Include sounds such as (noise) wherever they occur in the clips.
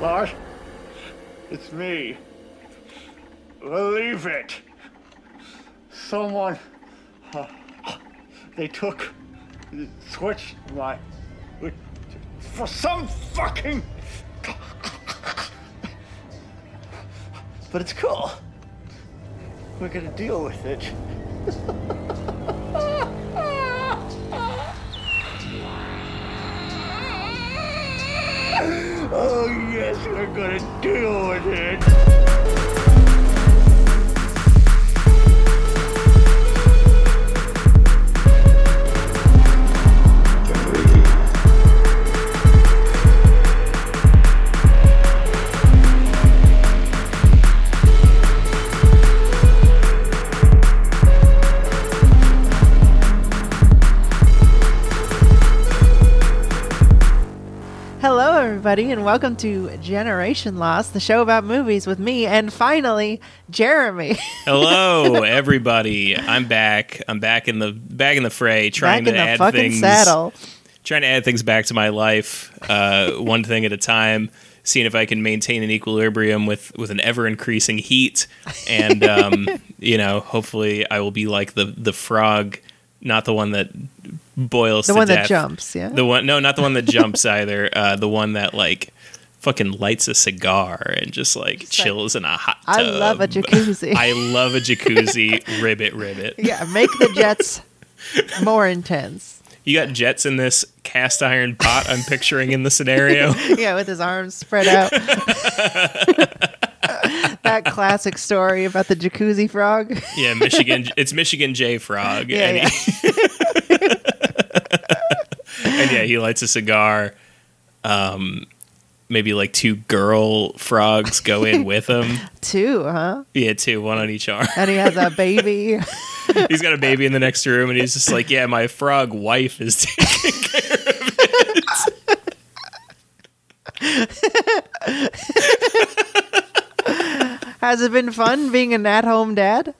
Lars, it's me. Believe it. Someone. uh, they took. switched my. for some fucking. But it's cool. We're gonna deal with it. (laughs) Oh, yes, we're gonna deal with it. Everybody, and welcome to Generation Lost, the show about movies with me and finally Jeremy. (laughs) Hello, everybody. I'm back. I'm back in the back in the fray, trying Back to add fucking things, saddle. trying to add things back to my life, uh, one thing at a time. Seeing if I can maintain an equilibrium with with an ever increasing heat, and um, (laughs) you know, hopefully, I will be like the the frog, not the one that boils. The one that jumps, yeah. The one, no, not the one that jumps (laughs) either. Uh, the one that like fucking lights a cigar and just like like, chills in a hot tub. (laughs) I love a jacuzzi. (laughs) I love a jacuzzi. ribbit, ribbit. yeah, make the jets more intense. You got jets in this cast iron pot I'm picturing in the scenario. Yeah, with his arms spread out. that classic story about the jacuzzi frog. Yeah, Michigan. It's Michigan J Frog. Yeah, yeah. And yeah, he lights a cigar. Um, maybe like two girl frogs go in (laughs) with him. Two, huh? Yeah, two, one on each arm. And he has a baby. (laughs) he's got a baby in the next room, and he's just like, "Yeah, my frog wife is (laughs) taking care of it." Has it been fun being an at-home dad?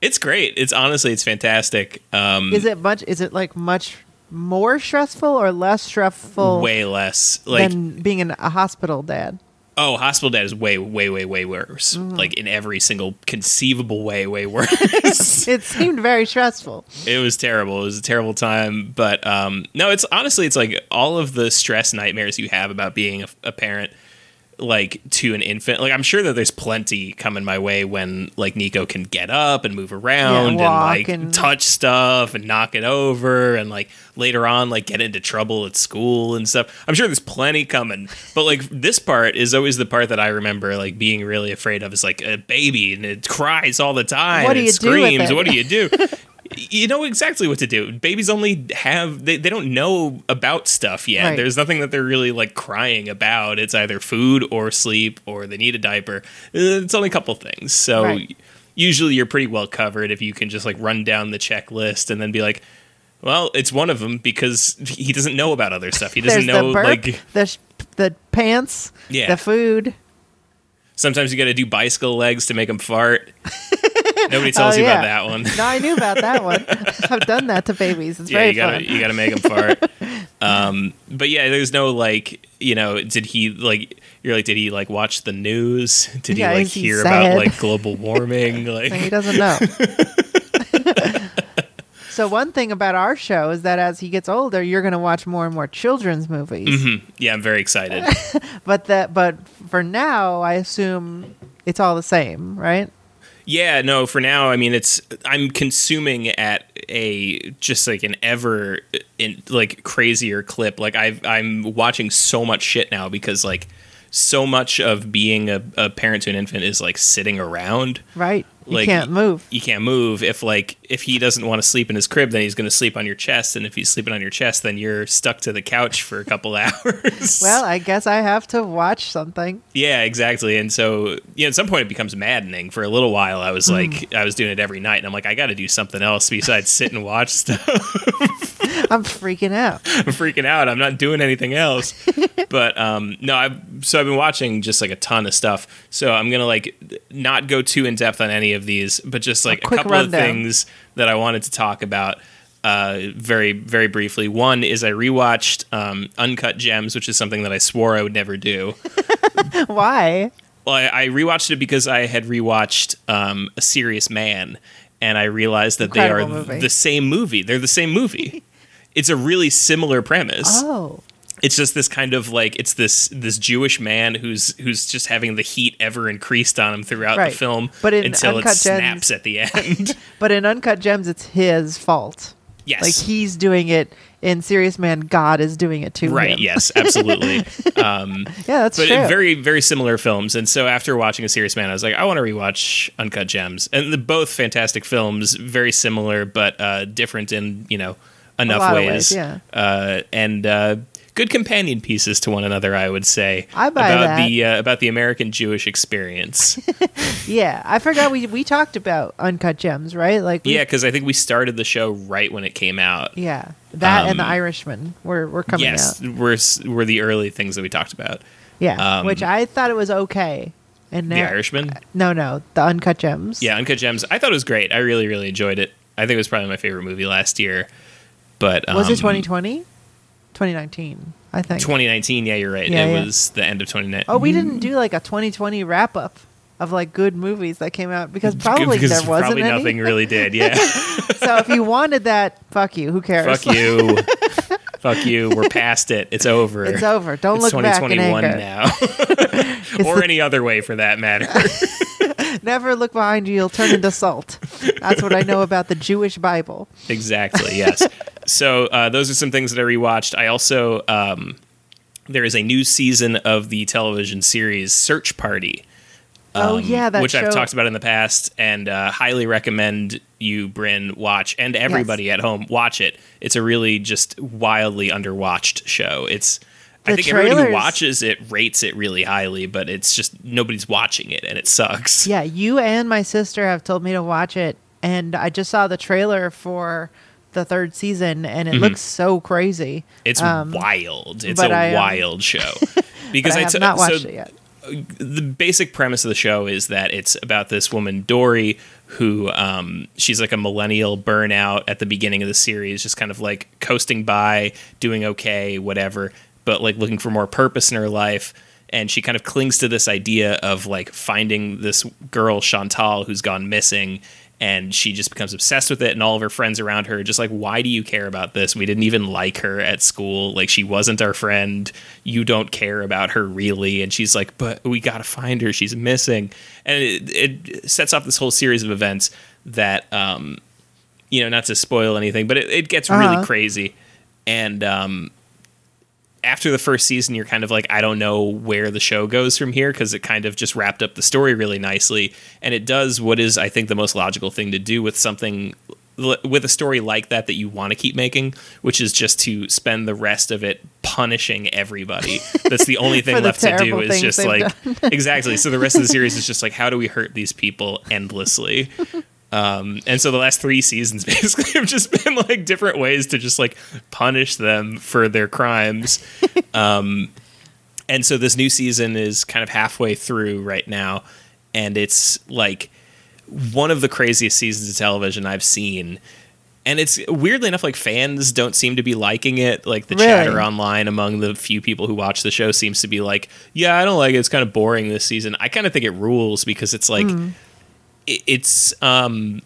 It's great. It's honestly, it's fantastic. Um, Is it much? Is it like much more stressful or less stressful way less like than being an, a hospital dad? oh hospital dad is way way way way worse Mm-hmm. like in every single conceivable way way (laughs) worse (laughs) It seemed very stressful. it was terrible it was a terrible time but um no it's honestly it's like all of the stress nightmares you have about being a, a parent like to an infant. Like i'm sure that there's plenty coming my way when like nico can get up and move around and like and- touch stuff and knock it over and like later on like get into trouble at school and stuff. I'm sure there's plenty coming. But like this part is always the part that i remember like being really afraid of is like a baby and it cries all the time What do and you do screams it? what do you do (laughs) you know exactly what to do. Babies only have they, they don't know about stuff yet. Right. There's nothing that they're really like crying about. It's either food or sleep or they need a diaper. Uh, It's only a couple things. So Right. usually you're pretty well covered if you can just like run down the checklist and then be like, well, it's one of them because he doesn't know about other stuff. He doesn't know the burp, like the sh- the pants, Yeah. the food. sometimes you got to do bicycle legs to make him fart. (laughs) Nobody tells Oh, you yeah. about that one. No, I knew about that one. (laughs) I've done that to babies. It's yeah, very you gotta fun. you gotta make him fart. (laughs) um, but yeah, there's no like you know, did he like you're like did he like watch the news? Did Yeah, he like hear sad? about like global warming? (laughs) Like he doesn't know. so one thing about our show is that as he gets older, you're going to watch more and more children's movies. yeah, I'm very excited. But that, but for now, I assume it's all the same, right? Yeah, no, for now, I mean, it's I'm consuming at a just like an ever in like crazier clip. Like I I'm watching so much shit now because like so much of being a, a parent to an infant is like sitting around. Right. You can't move. You can't move. If like if he doesn't want to sleep in his crib, then he's going to sleep on your chest, and if he's sleeping on your chest, then you're stuck to the couch for a couple (laughs) hours. Well, I guess I have to watch something. Yeah, exactly. And so, you know, at some point it becomes maddening. For a little while, I was like, I was doing it every night, and I'm like, I got to do something else besides sit and watch (laughs) stuff. (laughs) I'm freaking out. I'm freaking out. I'm not doing anything else. but um, no, I've so I've been watching just like a ton of stuff. So I'm gonna like not go too in depth on any of these, but just like a, quick couple rundown. of things that I wanted to talk about. uh, very very briefly. One is I rewatched um, Uncut Gems, which is something that I swore I would never do. (laughs) Why? Well, I, I rewatched it because I had rewatched um, A Serious Man, and I realized that they are Incredible movie. the same movie. They're the same movie. (laughs) it's a really similar premise. Oh, It's just this kind of like it's this this Jewish man who's who's just having the heat ever increased on him throughout Right. the film But until it Uncut Gems- snaps at the end. (laughs) but in Uncut Gems, it's his fault. yes. Like he's doing it. In Serious Man, God is doing it to Right. him. Yes. Absolutely. (laughs) um, Yeah, that's but true. very very similar films. And so after watching A Serious Man, I was like, I want to rewatch Uncut Gems, and the both fantastic films, very similar but uh, different in you know enough ways. ways, yeah. Uh, and uh, good companion pieces to one another, I would say. I buy about that. the uh, about the American Jewish experience. (laughs) yeah, I forgot we we talked about Uncut Gems, right? Like, we, yeah, because I think we started the show right when it came out. yeah, that and The Um, Irishman were were coming yes, out. were were the early things that we talked about. Yeah, um, which I thought it was okay. And The Irishman. No, no, the Uncut Gems. Yeah, Uncut Gems. I thought it was great. I really, really enjoyed it. I think it was probably my favorite movie last year. But um, was it 2020? 2019, I think. 2019? Yeah, you're right. Yeah, it yeah. was the end of 2019. oh, we mm. didn't do like a 2020 wrap up of like good movies that came out because probably because there wasn't probably any. nothing really did. (laughs) Yeah, so if you wanted that, fuck you. Who cares? fuck you, (laughs) fuck you. We're past it. It's over. It's over. Don't It's look back 2021 now, (laughs) or any other way for that matter. Never look behind you. You'll turn into salt. That's what I know about the Jewish Bible. exactly. Yes. So uh, those are some things that I rewatched. I also um, there is a new season of the television series Search Party. oh yeah, that which show. I've talked about in the past, and uh, highly recommend you, Bryn, watch, and everybody at home watch it. It's a really just wildly underwatched show. It's I The think everybody who watches it rates it really highly, but it's just nobody's watching it, and it sucks. Yeah, you and my sister have told me to watch it, and I just saw the trailer for the third season, and Mm-hmm. it looks so crazy. It's Um, wild. It's a I, um, wild show. (laughs) But Because I have t- not watched so it yet. the basic premise of the show is that it's about this woman Dory who um, she's like a millennial burnout at the beginning of the series, just kind of like coasting by, doing okay, whatever, but like looking for more purpose in her life. And she kind of clings to this idea of like finding this girl Chantal who's gone missing. And she just becomes obsessed with it, and all of her friends around her are just like, "Why do you care about this? We didn't even like her at school. Like she wasn't our friend. You don't care about her really." And she's like, "But we gotta find her. She's missing." And it, it sets off this whole series of events that, um, you know, not to spoil anything, but it, it gets Uh-huh. really crazy. And um, after the first season, you're kind of like, I don't know where the show goes from here because it kind of just wrapped up the story really nicely. And it does what is, I think, the most logical thing to do with something, with a story like that that you want to keep making, which is just to spend the rest of it punishing everybody. (laughs) That's the only thing left to do is just like, (laughs) exactly. So the rest of the series is just like, how do we hurt these people endlessly? Um, and so the last three seasons (laughs) basically have just been like different ways to just like punish them for their crimes. (laughs) um, and so this new season is kind of halfway through right now, and it's like one of the craziest seasons of television I've seen. And it's weirdly enough, like fans don't seem to be liking it. Like the Really? chatter online among the few people who watch the show seems to be like, "Yeah, I don't like it. It's kind of boring this season." I kind of think it rules because it's like it- it's um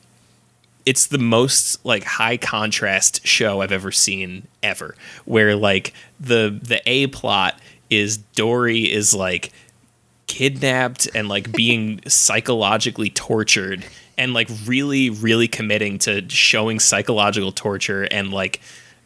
it's the most like high contrast show I've ever seen ever where like the the A plot is Dory is like kidnapped and like (laughs) being psychologically tortured and like really really committing to showing psychological torture and like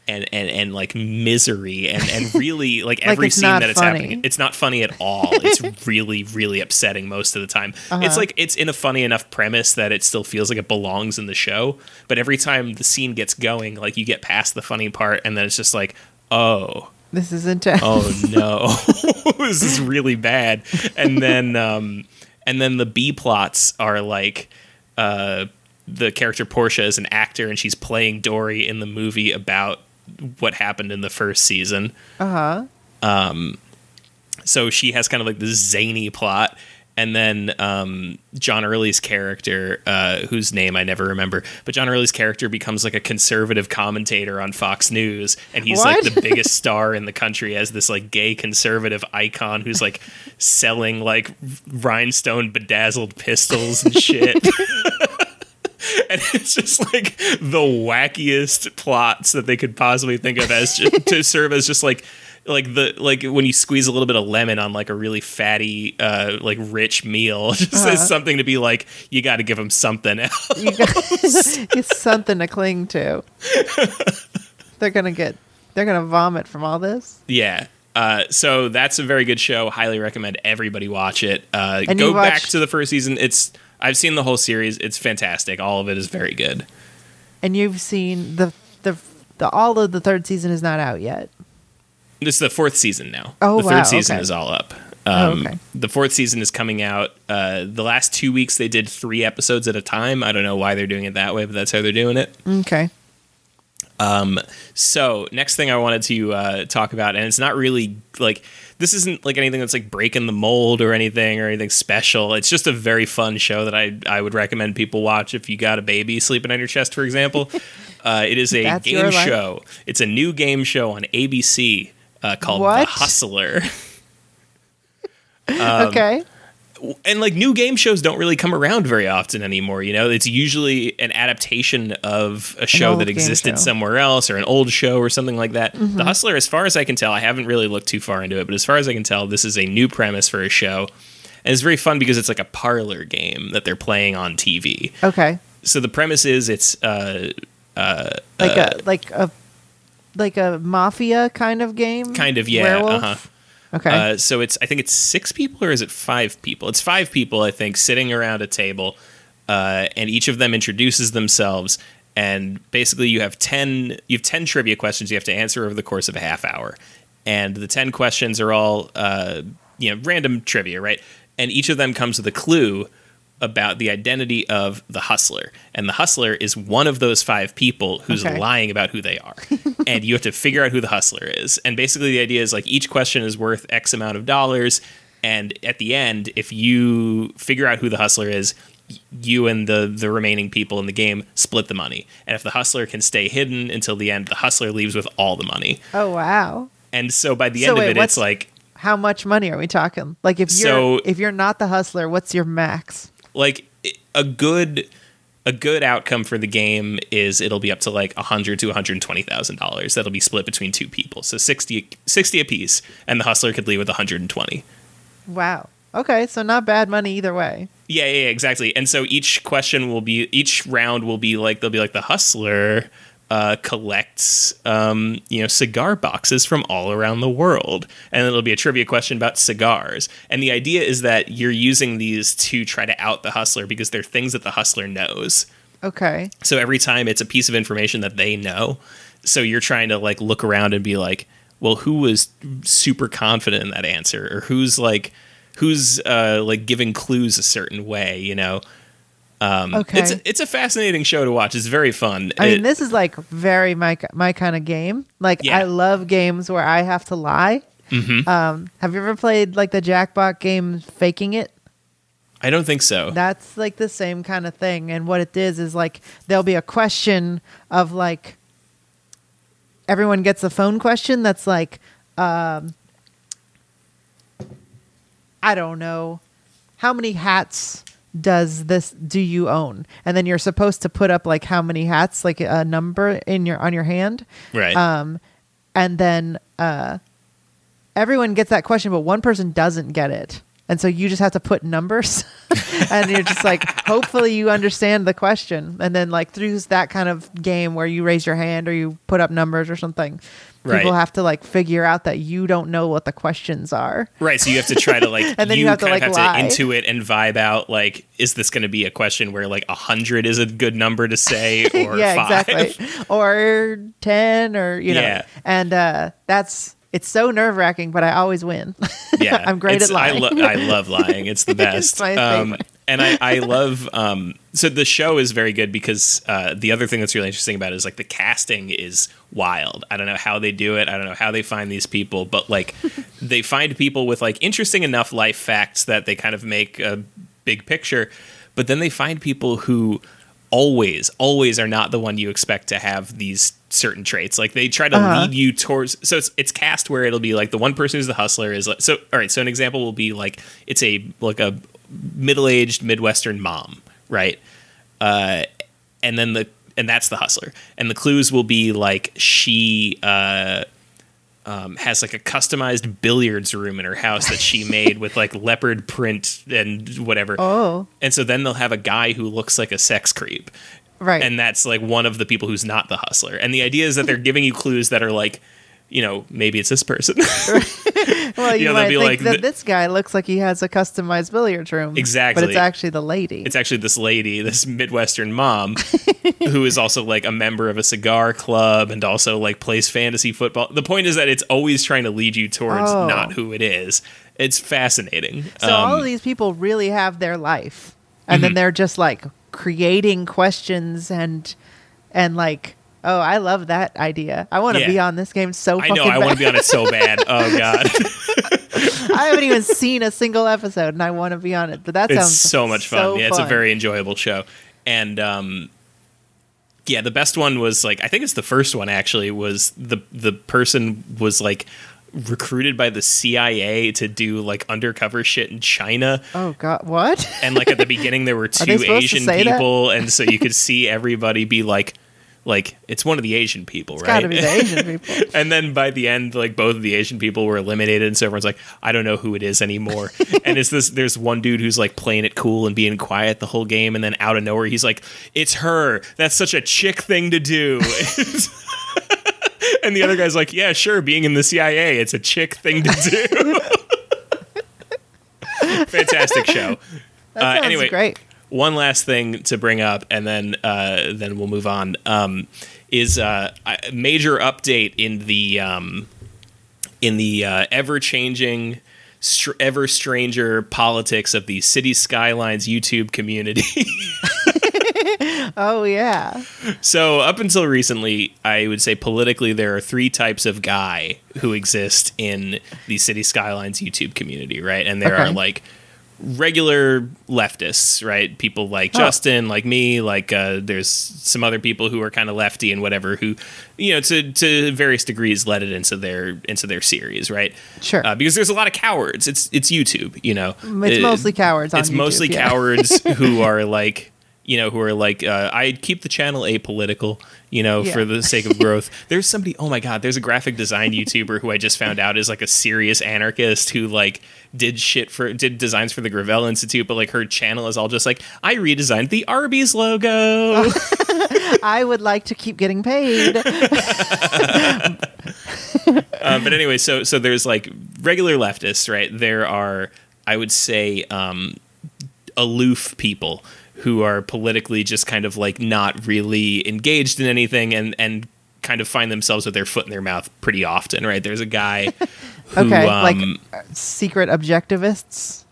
and and, and like misery and and (laughs) really like every scene that it's happening it's not funny at all. It's (laughs) really really upsetting most of the time. Uh-huh. it's like it's in a funny enough premise that it still feels like it belongs in the show but every time the scene gets going like you get past the funny part and then it's just like oh. This is intense. oh no. (laughs) This is really bad. And then um and then the b plots are like uh the character portia is an actor and she's playing dory in the movie about what happened in the first season Uh huh. Um, so she has kind of like this zany plot and then um, John Early's character, uh, whose name I never remember, but John Early's character becomes like a conservative commentator on Fox News, and he's What? like the (laughs) biggest star in the country as this like gay conservative icon who's like selling like rhinestone bedazzled pistols and shit. (laughs) and (laughs) it's just like the wackiest plots that they could possibly think of as ju- to serve as just like like the like when you squeeze a little bit of lemon on like a really fatty uh like rich meal (laughs) just Uh-huh. as something to be like you got to give them something else You got, (laughs) it's something to cling to. They're gonna get. They're gonna vomit from all this. yeah uh, so that's a very good show. Highly recommend everybody watch it. Uh, go you back to the first season. It's I've seen the whole series. It's fantastic. All of it is very good. And you've seen the the the all of the third season is not out yet. This is the fourth season now. Oh, the wow, third season okay. is all up. Oh, Um, okay. The fourth season is coming out. Uh, the last two weeks they did three episodes at a time. I don't know why they're doing it that way, but that's how they're doing it. Okay. Um, So next thing I wanted to uh, talk about, and it's not really like this isn't like anything that's like breaking the mold or anything or anything special. It's just a very fun show that I I would recommend people watch if you got a baby sleeping on your chest, for example. (laughs) uh, it is a game show. It's a new game show on ABC uh, called The Hustler. (laughs) Um, okay. And like new game shows don't really come around very often anymore you know it's usually an adaptation of a show that existed show. somewhere else or an old show or something like that Mm-hmm. the hustler as far as i can tell i haven't really looked too far into it but as far as i can tell this is a new premise for a show and it's very fun because it's like a parlor game that they're playing on tv Okay. so the premise is it's uh uh, Like a like a like a mafia kind of game. kind of yeah uh-huh Okay. Uh, so it's I think it's six people or is it five people? It's five people I think sitting around a table, uh, and each of them introduces themselves. And basically, you have ten you have ten trivia questions you have to answer over the course of a half hour, and the ten questions are all uh, you know random trivia, right? And each of them comes with a clue about the identity of the hustler. And the hustler is one of those five people who's Okay. lying about who they are. (laughs) and you have to figure out who the hustler is. And basically, the idea is like each question is worth X amount of dollars. And at the end, if you figure out who the hustler is, you and the, the remaining people in the game split the money. And if the hustler can stay hidden until the end, the hustler leaves with all the money. oh wow. And so by the So end wait, of it, it's like How much money are we talking? Like if you're So- if you're not the hustler, what's your max? Like a good a good outcome for the game is it'll be up to like a hundred to one hundred twenty thousand dollars. That'll be split between two people, so 60, 60 apiece, and the hustler could leave with one hundred and twenty. Wow. Okay, so not bad money either way. Yeah, yeah, yeah, exactly. And so each question will be each round will be like they'll be like the hustler uh, collects um, you know cigar boxes from all around the world, and it'll be a trivia question about cigars. And the idea is that you're using these to try to out the hustler because they're things that the hustler knows. Okay. So every time it's a piece of information that they know. So you're trying to like look around and be like, well, who was super confident in that answer, or who's like, who's uh, like giving clues a certain way, you know? Um, Okay. It's it's a fascinating show to watch. It's very fun. I mean, this is like very my my kind of game. Like Yeah. I love games where I have to lie. Mhm. Um, have you ever played like the Jackbox game, Faking It? I don't think so. That's like the same kind of thing. And what it is is like there'll be a question of like everyone gets a phone question that's like, um, I don't know, how many hats does this do you own? And then you're supposed to put up like how many hats, like a number in your on your hand. right. Um, and then uh, everyone gets that question, but one person doesn't get it. And so you just have to put numbers, (laughs) and you're just like, hopefully you understand the question. And then like through that kind of game where you raise your hand or you put up numbers or something, Right. people have to like figure out that you don't know what the questions are. Right, so you have to try to like, (laughs) And then you have to, kind like, of have lie. to intuit and vibe out like, is this going to be a question where like a hundred is a good number to say, (laughs) or yeah, five? exactly. (laughs) Or ten, or you know, Yeah. and uh, that's it's so nerve wracking, but I always win. Yeah, I'm great it's- at lying. I, lo- I love lying. It's the best. my um, favorite. And I, I love um, so the show is very good because uh, the other thing that's really interesting about it is like the casting is wild. I don't know how they do it. I don't know how they find these people, but like (laughs) they find people with like interesting enough life facts that they kind of make a big picture. But then they find people who always, always are not the one you expect to have these certain traits. Like they try to Uh-huh. lead you towards. So it's it's cast where it'll be like the one person who's the hustler is like. So all right. So an example will be like it's a like a middle aged midwestern mom, right? Uh, and then the and that's the hustler. And the clues will be like she. Uh, um, has like a customized billiards room in her house that she made with like (laughs) leopard print and whatever. Oh, And so then they'll have a guy who looks like a sex creep. right. And that's like one of the people who's not the hustler. And the idea is that they're giving you clues that are like, you know, maybe it's this person. (laughs) (laughs) well, you know, they'll might think like, that th- this guy looks like he has a customized billiards room. Exactly. But it's actually the lady. it's actually this lady, this Midwestern mom, (laughs) who is also like a member of a cigar club and also like plays fantasy football. The point is that it's always trying to lead you towards Oh. not who it is. It's fascinating. so all Um, of these people really have their life, and Mm-hmm. then they're just like creating questions and and like, oh, I love that idea. I want to Yeah. be on this game so I know I want to be on it so bad. (laughs) Oh god. I haven't even seen a single episode, and I want to be on it. But that it's sounds so much fun. so yeah, it's a very enjoyable show. And um yeah, the best one was like I think it's the first one actually was the the person was like recruited by the CIA to do like undercover shit in China. Oh God, what? And like at the (laughs) beginning there were two Asian say that? people and so you could (laughs) see everybody be like like it's one of the Asian people, It's right? got to be the Asian (laughs) people. And then by the end, like both of the Asian people were eliminated, and so everyone's like, I don't know who it is anymore. (laughs) and it's this there's one dude who's like playing it cool and being quiet the whole game, and then out of nowhere he's like, It's her. That's such a chick thing to do. (laughs) and the other guy's like, Yeah, sure, being in the CIA, it's a chick thing to do. Fantastic show. That Uh, anyway, great. One last thing to bring up, and then uh, then we'll move on. Um, is uh, a major update in the um, in the uh, ever changing, str- ever stranger politics of the City Skylines YouTube community. (laughs) Oh yeah. so up until recently, I would say politically there are three types of guy who exist in the City Skylines YouTube community, right? And there Okay. are like regular leftists, right? People like Oh. Justin, like me, like uh, there's some other people who are kind of lefty and whatever who, you know, to to various degrees let it into their into their series, right? Sure. Uh, because there's a lot of cowards. It's it's YouTube, you know. It's Uh, mostly cowards on it's YouTube, mostly yeah. cowards (laughs) who are like you know who are like uh, i keep the channel apolitical you know Yeah. for the sake of (laughs) growth there's somebody oh my god there's a graphic design youtuber who i just found out is like a serious anarchist who like did shit for did designs for the gravel institute but like her channel is all just like i redesigned the arby's logo (laughs) I would like to keep getting paid. (laughs) uh, but anyway, so so there's like regular leftists, right? There are, I would say, um, aloof people who are politically just kind of like not really engaged in anything, and and kind of find themselves with their foot in their mouth pretty often, right? There's a guy (laughs) who, okay, um, like uh, secret objectivists.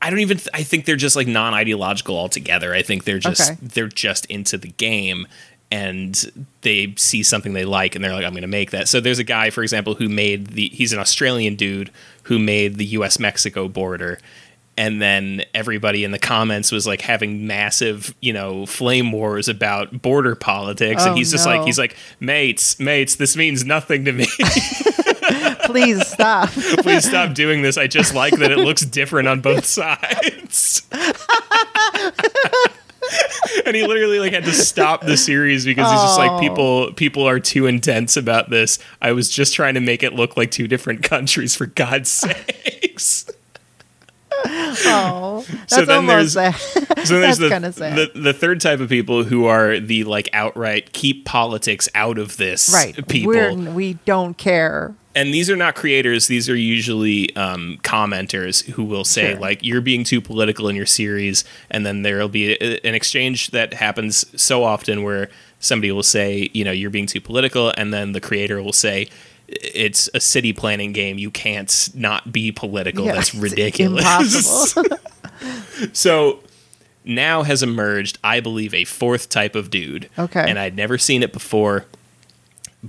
I don't even. Th- I think they're just like non-ideological altogether. I think they're just Okay. they're just into the game and they see something they like and they're like, I'm going to make that. So there's a guy, for example, who made the. He's an Australian dude who made the U.S. Mexico border. And then everybody in the comments was like having massive, you know, flame wars about border politics. Oh, and he's just like, he's like, mates, mates, this means nothing to me. (laughs) Please stop. (laughs) Please stop doing this. I just like that it looks different on both sides. (laughs) and he literally like had to stop the series because he's just Oh. like people people are too intense about this. I was just trying to make it look like two different countries for God's sakes. (laughs) Oh, that's So then almost sad. So there's the, sad. the the third type of people who are the like outright keep politics out of this right. people. We're, we don't care. and these are not creators these are usually um, commenters who will say Sure. like you're being too political in your series and then there'll be a, an exchange that happens so often where somebody will say you know you're being too political and then the creator will say it's a city planning game you can't not be political Yeah, that's ridiculous (laughs) (laughs) so now has emerged, I believe, a fourth type of dude. Okay. And I'd never seen it before,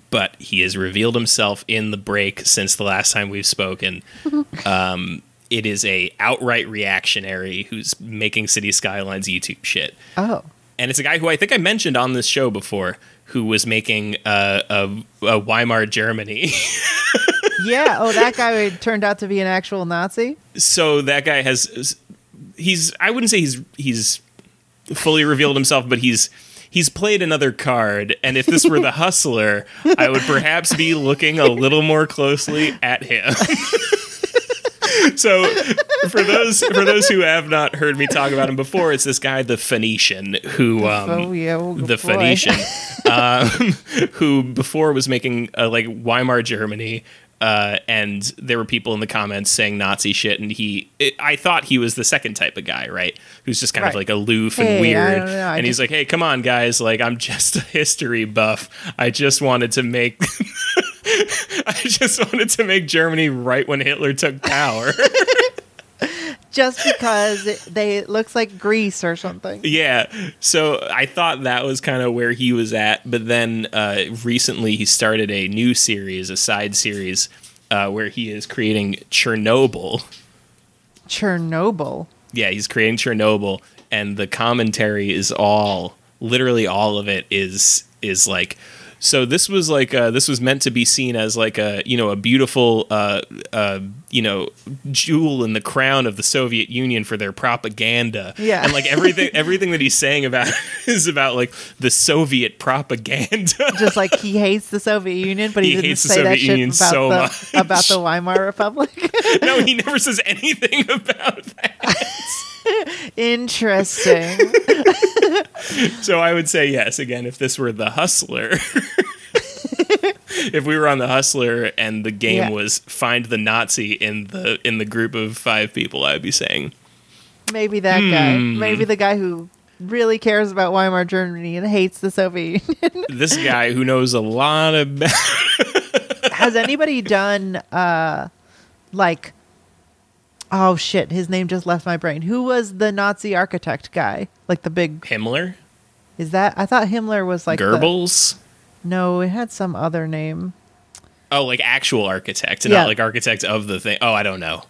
but he has revealed himself in the break since the last time we've spoken. (laughs) um, it is a outright reactionary who's making City Skylines YouTube shit. Oh. And it's a guy who I think I mentioned on this show before, who was making uh, a, a Weimar Germany. (laughs) Yeah. Oh, that guy turned out to be an actual Nazi. so that guy has he's I wouldn't say he's he's fully revealed himself, but he's he's played another card. And if this were the (laughs) hustler, I would perhaps be looking a little more closely at him. (laughs) so for those for those who have not heard me talk about him before, it's this guy, the Phoenician, who um, oh yeah. Oh, the boy. Phoenician, um, who before was making uh, like Weimar Germany. Uh, and there were people in the comments saying Nazi shit, and he, it, I thought he was the second type of guy, right? Who's just kind of like aloof and Hey, I weird, don't know, I and he's like, "Hey, come on, guys! Like, I'm just a history buff. I just wanted to make, (laughs) I just wanted to make Germany right when Hitler took power." (laughs) Just because it, they it looks like Greece or something. Yeah. So I thought that was kind of where he was at, but then uh, recently he started a new series, a side series, uh, where he is creating Chernobyl. Chernobyl. Yeah, he's creating Chernobyl, and the commentary is all, literally all of it is is like. So this was like uh, this was meant to be seen as like a you know a beautiful uh, uh, you know jewel in the crown of the Soviet Union for their propaganda. Yeah. and like everything everything that he's saying about (laughs) is about like the Soviet propaganda. (laughs) Just like he hates the Soviet Union, but he, He didn't hates the say that Soviet shit Union so the much. about the Weimar Republic. (laughs) no, he never says anything about that. Interesting. So I would say yes. Again, if this were the Hustler, if we were on the Hustler and the game Yeah. was find the Nazi in the in the group of five people, I'd be saying Maybe that guy. Hmm. Maybe the guy who really cares about Weimar Germany and hates the Soviet Union. (laughs) this guy who knows a lot about. Has anybody done uh like oh shit, his name just left my brain. Who was the Nazi architect guy? Like the big Himmler, is that I thought Himmler was like the- Goebbels. No, it had some other name. Oh, like actual architect, Yeah. not like architect of the thing. Oh, I don't know.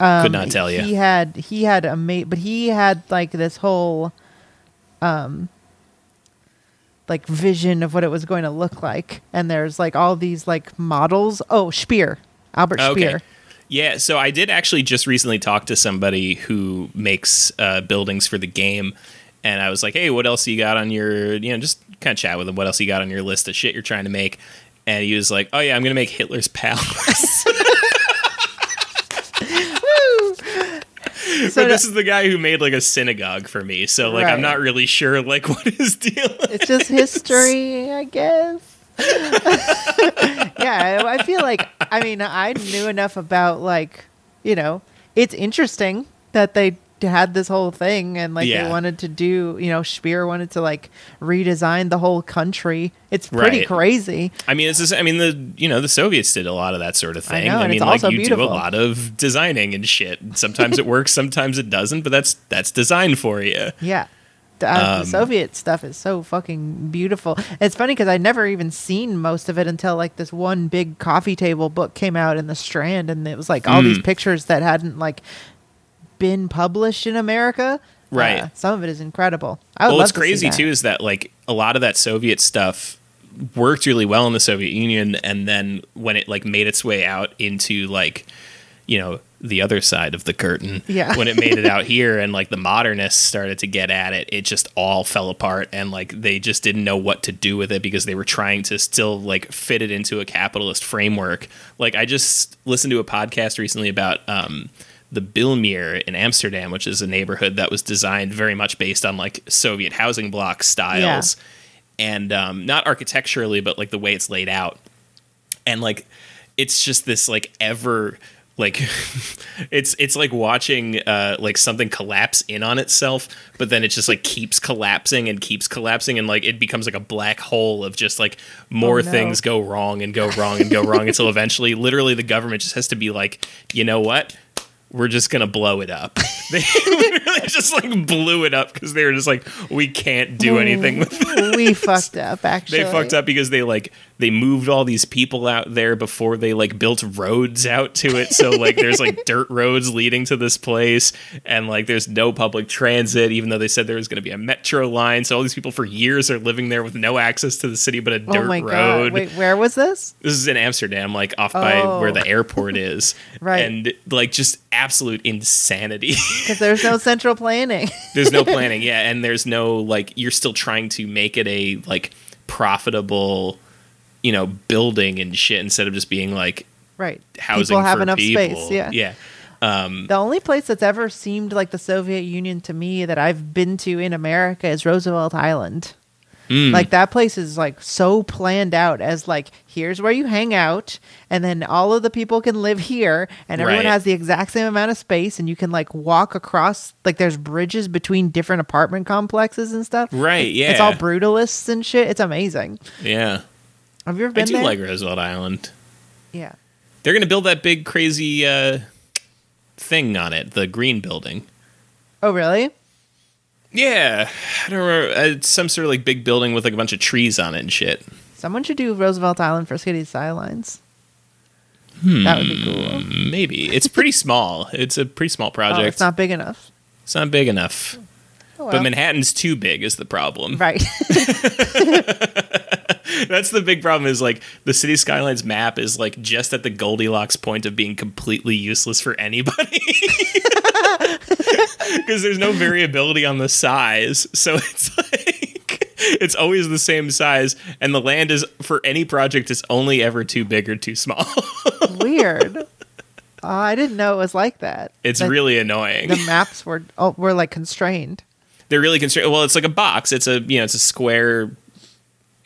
Could not tell you. Um, He had he had a mate, but he had like this whole um like vision of what it was going to look like. And there's like all these like models. Oh, Speer. Albert Speer. Yeah, so I did actually just recently talk to somebody who makes uh, buildings for the game, and I was like, "Hey, what else you got on your, you know, just kind of chat with him. What else you got on your list of shit you're trying to make?" And he was like, "Oh yeah, I'm gonna make Hitler's palace." (laughs) So but this is the guy who made like a synagogue for me, so like I'm not really sure like (laughs) what his deal. Is. it's just history, I guess. (laughs) yeah, I feel like I mean I knew enough about like you know it's interesting that they had this whole thing and like Yeah. they wanted to do you know Speer wanted to like redesign the whole country. It's pretty Right. crazy. I mean, it's just, I mean the you know the Soviets did a lot of that sort of I thing. know, and mean, like you do a lot of designing and shit. Sometimes it works, sometimes it doesn't, but that's that's design for you. Yeah. The, uh, Um, the Soviet stuff is so fucking beautiful. It's funny because I never even seen most of it until like this one big coffee table book came out in the Strand, and it was like all Hmm. these pictures that hadn't like been published in America. Right. Uh, some of it is incredible. I would well, what's crazy too is that like a lot of that Soviet stuff worked really well in the Soviet Union, and then when it like made its way out into like you know the other side of the curtain, Yeah. when it made it out (laughs) here and like the modernists started to get at it, it just all fell apart, and like they just didn't know what to do with it because they were trying to still like fit it into a capitalist framework. Like I just listened to a podcast recently about um the Bijlmer in Amsterdam, which is a neighborhood that was designed very much based on like Soviet housing block styles, and um, not architecturally, but like the way it's laid out, and like it's just this like ever like (laughs) it's it's like watching uh like something collapse in on itself but then it just like keeps collapsing and keeps collapsing and like it becomes like a black hole of just like more Oh, no. things go wrong and go wrong and go wrong (laughs) until eventually literally the government just has to be like you know what we're just gonna blow it up. (laughs) They literally just like blew it up because they were just like, we can't do anything with (laughs) this. we fucked up. Actually, They fucked up because they like they moved all these people out there before they like built roads out to it. So like there's like (laughs) dirt roads leading to this place, and like there's no public transit, even though they said there was going to be a metro line. So all these people for years are living there with no access to the city but a oh dirt Oh my road. god! Wait, where was this? This is in Amsterdam, like off by Oh. where the oh. airport is, (laughs) Right. And like just absolute insanity. (laughs) Because there's no central planning. there's no planning, yeah, and there's no like you're still trying to make it a like profitable, you know, building and shit instead of just being like right. housing People have for enough people. space. Yeah. yeah. Um, The only place that's ever seemed like the Soviet Union to me that I've been to in America is Roosevelt Island. mm, Like that place is like so planned out as like here's where you hang out and then all of the people can live here and everyone Right. has the exact same amount of space and you can like walk across like there's bridges between different apartment complexes and stuff. Right, yeah. It's all brutalists and shit. It's amazing. yeah. Have you ever been I do there? like Roosevelt Island. yeah. They're gonna build that big crazy uh, thing on it, the green building. Oh really? Yeah, I don't remember. Uh, It's some sort of like big building with like a bunch of trees on it and shit. Someone should do Roosevelt Island for City Skylines. That would be cool. Maybe it's pretty (laughs) small. It's a pretty small Oh, project. it's not big enough. It's not big enough. Oh, But. Manhattan's too big is the problem. right. (laughs) (laughs) That's the big problem is like the city skylines map is like just at the Goldilocks point of being completely useless for anybody. (laughs) Because there's no variability on the size. So (laughs) it's like it's always the same size and the land is for any project is only ever too big or too small. (laughs) Weird. Oh, I didn't know it was like that. It's That really annoying. the maps were oh, were like constrained. they're really constrained. Well, it's like a box. It's a you know it's a square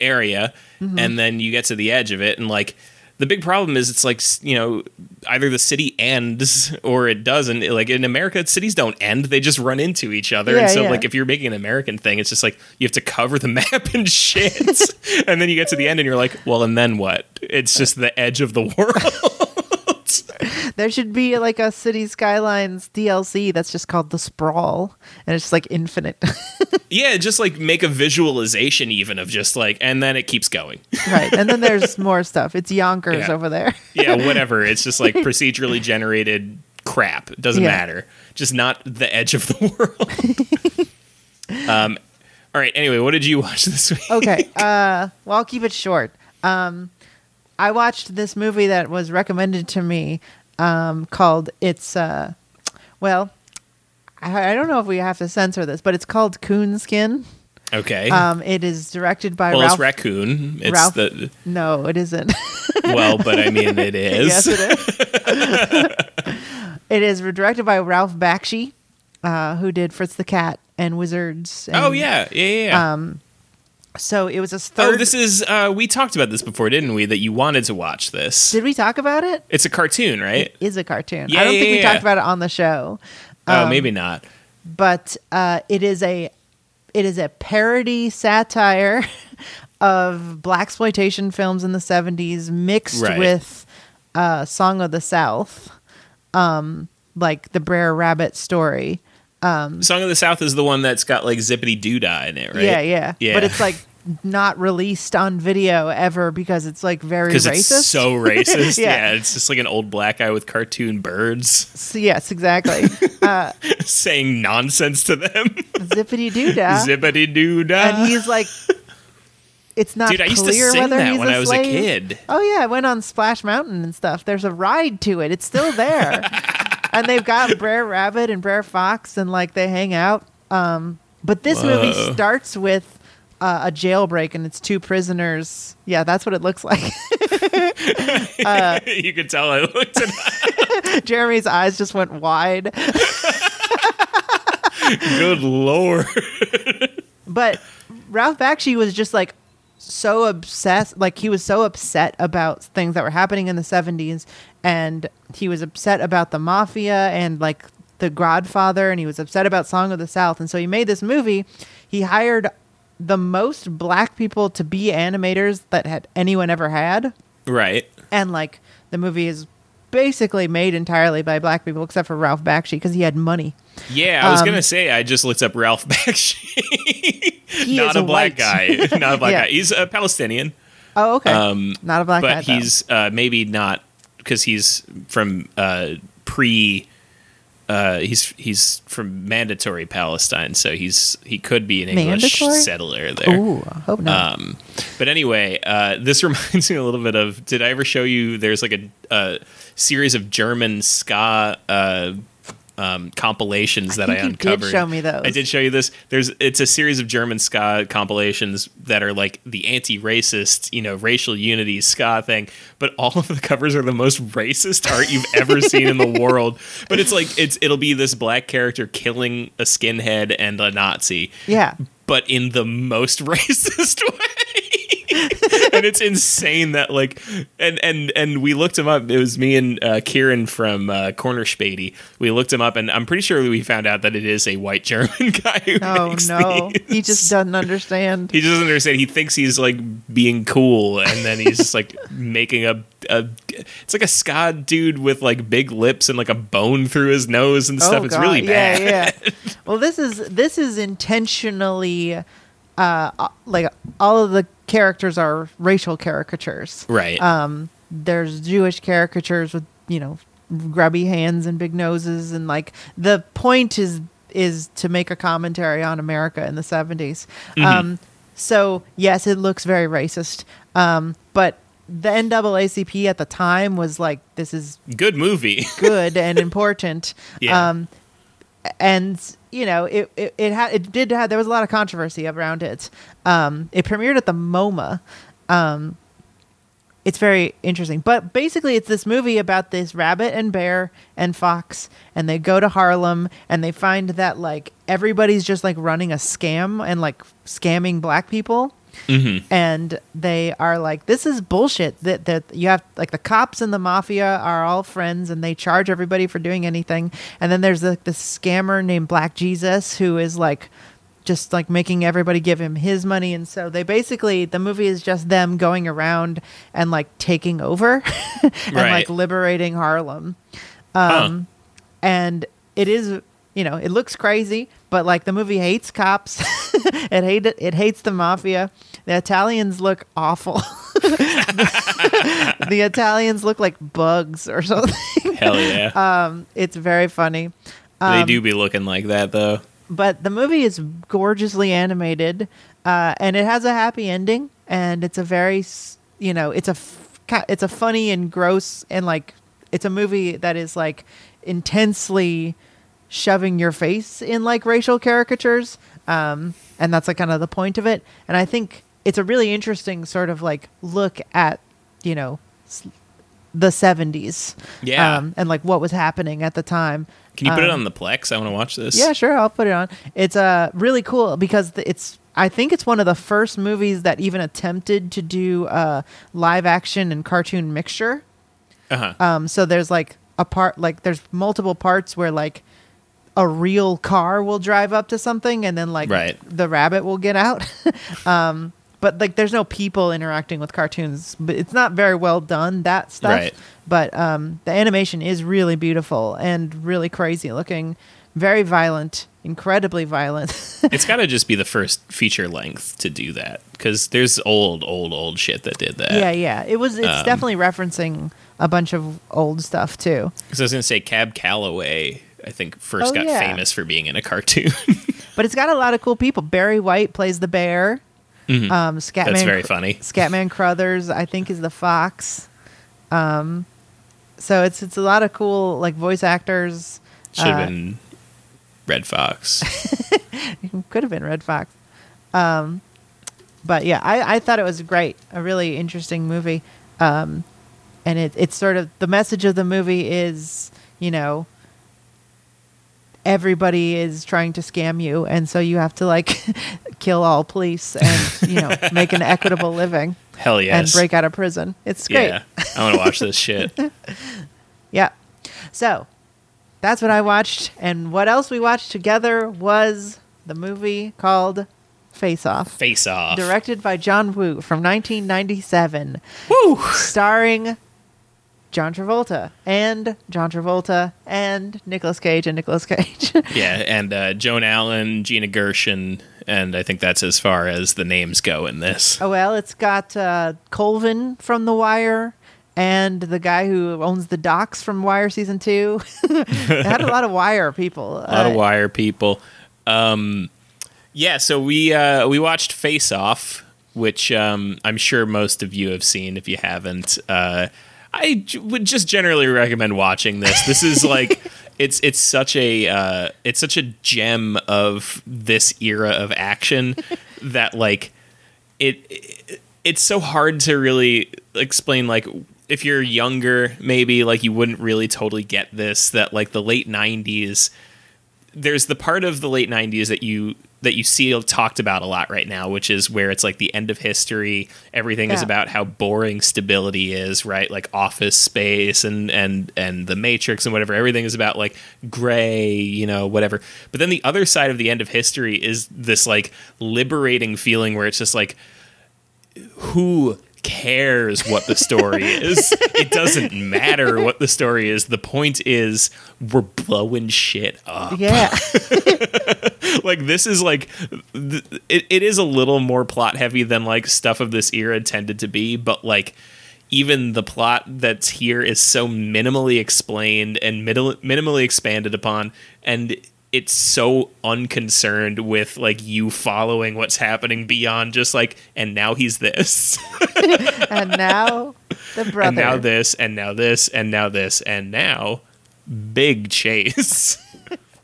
area, Mm-hmm. and then you get to the edge of it, and like the big problem is it's like you know either the city ends (laughs) or it doesn't. Like in America, cities don't end; they just run into each other. Yeah, and so yeah. like if you're making an American thing, it's just like you have to cover the (laughs) map and shit, (laughs) and then you get to the end and you're like, well, and then what? It's just the edge of the world. There should be like a City Skylines DLC that's just called the Sprawl, and it's just like infinite. (laughs) yeah, just like make a visualization even of just like, and then it keeps going. right, and then there's (laughs) more stuff. It's Yonkers Yeah. over there. yeah, whatever. It's just like (laughs) procedurally generated crap. It doesn't Yeah. matter. Just not the edge of the world. um, all right. Anyway, what did you watch this week? Okay, uh, well, I'll keep it short. Um, I watched this movie that was recommended to me um, called It's, uh, well, I, I don't know if we have to censor this, but it's called Coonskin. Okay. Um, it is directed by well, Ralph. it's raccoon. It's Ralph- the no, it isn't. (laughs) well, but I mean, it is. yes, it is. (laughs) it is directed by Ralph Bakshi, uh, who did Fritz the Cat and Wizards. And, oh yeah, yeah, yeah. yeah. Um, So it was his third. oh, this is. Uh, we talked about this before, didn't we? That you wanted to watch this. Did we talk about it? It's a cartoon, right? It is a cartoon. Yeah, I don't yeah, think we yeah. talked about it on the show, oh, um, maybe not. but uh, it is a it is a parody satire (laughs) of black exploitation films in the seventies mixed Right. with uh, Song of the South, um, like the Brer Rabbit story. Song of the South is the one that's got like zippity doo dah in it, right? Yeah, yeah, Yeah. But it's like not released on video ever because it's like very racist. it's so (laughs) racist. Yeah. yeah. it's just like an old black guy with cartoon birds So, yes, exactly. (laughs) uh, saying nonsense to them. zippity doo dah. Zippity doo dah. and he's like it's not Dude, I used to clear sing whether that he's when a I was a slave. kid. Oh yeah, I went on Splash Mountain and stuff. There's a ride to it. It's still there. (laughs) and they've got (laughs) Brer Rabbit and Brer Fox and like they hang out. Um but this movie starts with uh, a jailbreak and it's two prisoners. Yeah, that's what it looks like. (laughs) you could tell I looked at (laughs) Jeremy's eyes just went wide. Good lord. But Ralph Bakshi was just like so obsessed, like he was so upset about things that were happening in the 70s and he was upset about the mafia and like the Godfather and he was upset about Song of the South and so he made this movie. He hired the most black people to be animators that had anyone ever had Right. and like the movie is basically made entirely by black people, except for Ralph Bakshi because he had money. Yeah, I was Um, gonna say I just looked up Ralph (laughs) Bakshi. (laughs) Not a black guy. Not a black Yeah. guy. He's a Palestinian, Oh, okay. Um, Not a black guy. but he's uh, maybe not because he's from uh, pre. Uh, he's he's from mandatory Palestine, so he's he could be an English Mandatory? settler there. Ooh, I hope not. Um, but anyway, uh, this (laughs) reminds me a little bit of. Did I ever show you? There's like a, a series of German ska uh, um, compilations that I, did uncovered. show me those. I did show you this. There's it's a series of German ska compilations that are like the anti-racist, you know, racial unity ska thing. But all of the covers are the most racist art you've ever seen in the (laughs) world. But it's like it's it'll be this black character killing a skinhead and a Nazi yeah. but in the most (laughs) racist way. (laughs) and it's insane that like and and and we looked him up. It was me and uh, Kieran from uh, Corner Spady. We looked him up, and I'm pretty sure we found out that it is a white German (laughs) guy who Oh no, these. he just doesn't understand. He doesn't understand. He thinks he's like being cool, and then he's just like making a, a. It's like a ska dude with like big lips and like a bone through his nose and stuff. Oh, it's God. really bad. Yeah, yeah. well, this is this is intentionally, uh, like all of the characters are racial caricatures. Right. Um, there's Jewish caricatures with you know grubby hands and big noses, and like the point is is to make a commentary on America in the 70s. Um, so yes, it looks very racist. Um, but the NAACP at the time was like, this is Good movie. (laughs) good and important. Yeah. Um, and you know, it it, it had it did have there was a lot of controversy around it. Um, it premiered at the MoMA. Um, it's very interesting, but basically, it's this movie about this rabbit and bear and fox, and they go to Harlem and they find that like everybody's just like running a scam and like scamming black people Mm-hmm. and they are like this is bullshit that that you have like the cops and the mafia are all friends and they charge everybody for doing anything and then there's like this scammer named black jesus who is like just like making everybody give him his money and so they basically the movie is just them going around and like taking over (laughs) and Right. like liberating harlem Huh. Um, and it is you know it looks crazy but like the movie hates cops. (laughs) It hate it hates the mafia. The italians look awful. (laughs) The italians look like bugs or something. Hell yeah. (laughs) um it's very funny. They do be looking like that though. but the movie is gorgeously animated uh, and it has a happy ending and it's a very you know it's a f- it's a funny and gross and like it's a movie that is like intensely shoving your face in like racial caricatures um, and that's like kind of the point of it and i think it's a really interesting sort of like look at you know the 70s Yeah. um, and like what was happening at the time Can you put it Um, on the Plex? I want to watch this. yeah, sure. I'll put it on. It's uh really cool because it's I think it's one of the first movies that even attempted to do uh live action and cartoon mixture. Uh-huh. Um so there's like a part like there's multiple parts where like a real car will drive up to something and then like Right. the rabbit will get out. (laughs) um but like there's no people interacting with cartoons but it's not very well done that stuff Right. but um the animation is really beautiful and really crazy looking very violent incredibly violent (laughs) it's got to just be the first feature length to do that because there's old, old, old shit that did that. yeah yeah it was it's Um, definitely referencing a bunch of old stuff too Because I was gonna say Cab Calloway. I think first Oh, got yeah. famous for being in a cartoon. (laughs) but it's got a lot of cool people barry white plays the bear um scatman That's very funny. (laughs) scatman crothers i think is the fox um so it's it's a lot of cool like voice actors Should have Uh, been Redd Foxx. (laughs) could have been Redd Foxx. Um, but yeah, I, I thought it was great, a really interesting movie. Um, and it, it's sort of the message of the movie is, you know, everybody is trying to scam you, and so you have to like (laughs) kill all police and you know (laughs) make an equitable living Hell yes. and break out of prison. It's great. Yeah, I want to watch this shit. (laughs) Yeah. So that's what I watched. And what else we watched together was the movie called Face Off, Face off. directed by John Woo from 1997, Woo! starring John Travolta and John Travolta and Nicolas Cage and Nicolas Cage. (laughs) Yeah, and uh, Joan Allen, Gina Gershon, and I think that's as far as the names go in this. oh well, it's got uh, Colvin from The Wire and the guy who owns the docks from Wire season two. (laughs) it had a lot of Wire people. A lot of Uh, Wire people. Um, yeah, so we uh, we watched Face Off, which um, I'm sure most of you have seen. If you haven't, uh, I would just generally recommend watching this. This is (laughs) like it's it's such a uh, it's such a gem of this era of action (laughs) that like it, it it's so hard to really explain like if you're younger maybe like you wouldn't really totally get this that like the late 90s there's the part of the late 90s that you that you see talked about a lot right now which is where it's like the end of history. Everything is about how boring stability is right? Like office space and and and the matrix and whatever. Everything is about like gray you know whatever. But then the other side of the end of history is this like liberating feeling where it's just like who cares what the story (laughs) is? it doesn't matter what the story is. The point is we're blowing shit up. Yeah. (laughs) Like this is like th- it, it is a little more plot heavy than like stuff of this era tended to be, but like even the plot that's here is so minimally explained and middle, minimally expanded upon and it's so unconcerned with like you following what's happening beyond just like and now he's this (laughs) and now the brother. (laughs) and now this and now this and now this and now big chase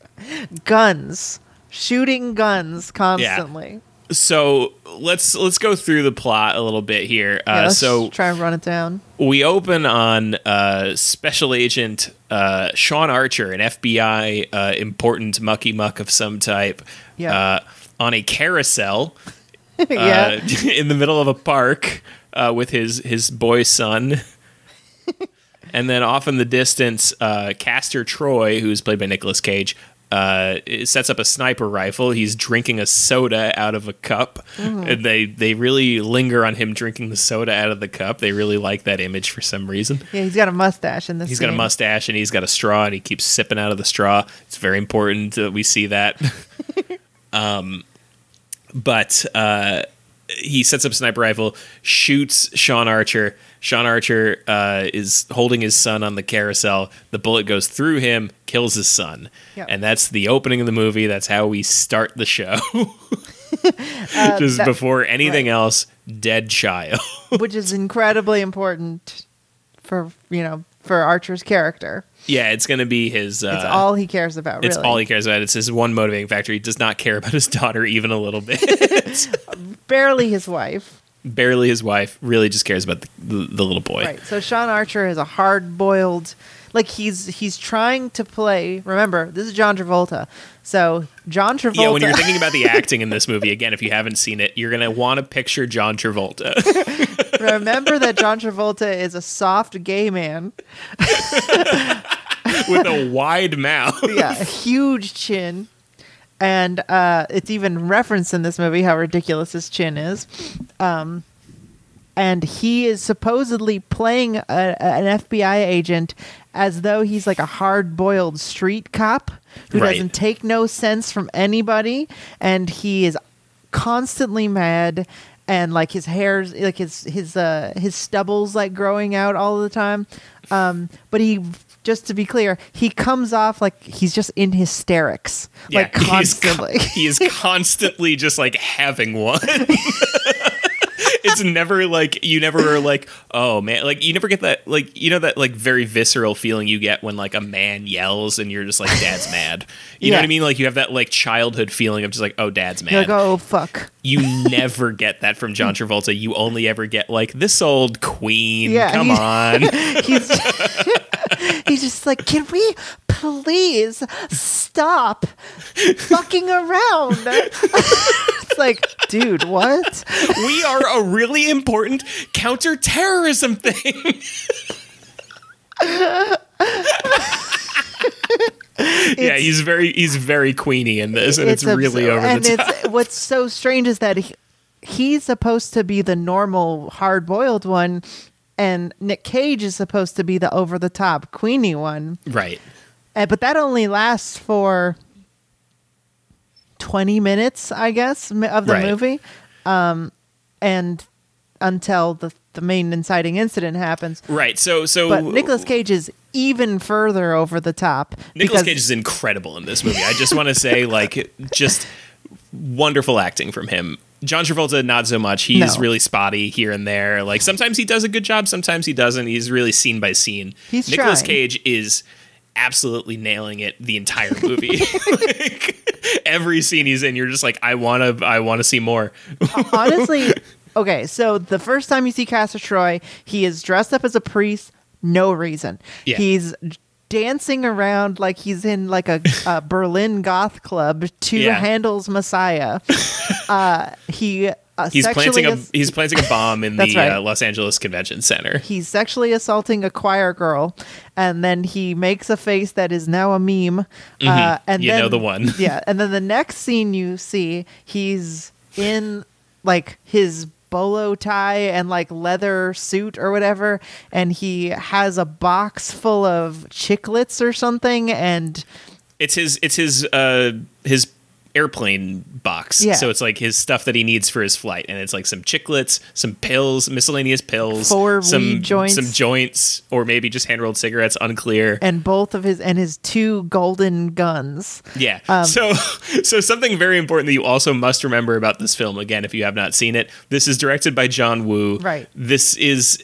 (laughs) guns. Shooting guns constantly. So let's let's go through the plot a little bit here Yeah, uh, let's so try and run it down. we open on uh, special agent uh, Sean Archer, an FBI uh, important mucky muck of some type, Yeah. uh, on a carousel (laughs) yeah. uh, (laughs) in the middle of a park uh, with his his boy son. (laughs) and then off in the distance, uh, Castor Troy, who's played by Nicolas Cage, uh, sets up a sniper rifle. He's drinking a soda out of a cup, and they they really linger on him drinking the soda out of the cup. They really like that image for some reason. yeah, he's got a mustache in this. He's got a mustache and he's got a straw and he keeps sipping out of the straw. It's very important that we see that. (laughs) um, but uh, he sets up a sniper rifle, shoots Sean Archer. Sean Archer uh, is holding his son on the carousel. The bullet goes through him, kills his son. Yep. And that's the opening of the movie. That's how we start the show. (laughs) (laughs) Just that- before anything right. else, dead child. (laughs) which is incredibly important for you know for Archer's character. yeah, it's going to be his. Uh, It's all he cares about. Really. It's all he cares about. It's his one motivating factor. He does not care about his daughter even a little bit. barely his wife. Barely his wife. Really just cares about the, the, the little boy. Right. So Sean Archer is a hard-boiled, like he's he's trying to play. Remember, this is John Travolta. So John Travolta. Yeah, when you're thinking about the (laughs) acting in this movie, again, if you haven't seen it, you're gonna want to picture John Travolta. (laughs) remember that John Travolta is a soft gay man. (laughs) with a wide mouth. yeah, a huge chin. And uh, it's even referenced in this movie how ridiculous his chin is. Um, and he is supposedly playing a, an FBI agent as though he's like a hard boiled street cop who Right. doesn't take no sense from anybody. And he is constantly mad. And like his hair's like his his uh his stubble's like growing out all the time, um. But he, just to be clear, he comes off like he's just in hysterics, like he's con- he is constantly just like having one. (laughs) it's never like you never are like, oh man, like you never get that like you know that like very visceral feeling you get when like a man yells and you're just like dad's mad. (laughs) You know what I mean? Like you have that like childhood feeling of just like, oh dad's mad. You're like, oh fuck. You never get that from John (laughs) Travolta. You only ever get like this old queen. Yeah, come he's- on. (laughs) he's he's just like, can we please stop fucking around? It's like, dude, what? we are a really important counterterrorism thing. yeah, he's very he's very queeny in this, and it's, really absurd. over and the top. it's what's so strange is that he, he's supposed to be the normal hard-boiled one and Nick Cage is supposed to be the over the top Queenie one, Right. Uh, but that only lasts for twenty minutes, I guess, of the Right. movie, um, and until the the main inciting incident happens. Right. So so But Nicolas Cage is even further over the top. Nicolas because- Cage is incredible in this movie. I just want to say, (laughs) like, just wonderful acting from him. John Travolta, not so much. He's No. really spotty here and there. Like sometimes he does a good job, sometimes he doesn't. He's really scene by scene. He's Nicolas trying. Cage is absolutely nailing it the entire movie. (laughs) like, every scene he's in, you're just like, I want to, I want to see more. honestly, okay, so the first time you see Castor Troy, he is dressed up as a priest, no reason. Yeah. He's dancing around like he's in like a, a Berlin goth club to Yeah. Handel's Messiah. (laughs) Uh, he uh, He's planting a, he's planting a bomb in (laughs) the right. uh, Los Angeles Convention Center. he's sexually assaulting a choir girl, and then he makes a face that is now a meme. Uh, and Mm-hmm. You then, know the one. (laughs) yeah, and then the next scene you see, he's in like his bolo tie and like leather suit or whatever, and he has a box full of chiclets or something, and it's his it's his uh his airplane box Yeah. so it's like his stuff that he needs for his flight and it's like some chiclets some pills miscellaneous pills Four some joints. some joints or maybe just hand rolled cigarettes unclear and both of his and his two golden guns. yeah Um, so (laughs) so something very important that you also must remember about this film again if you have not seen it this is directed by john woo Right. this is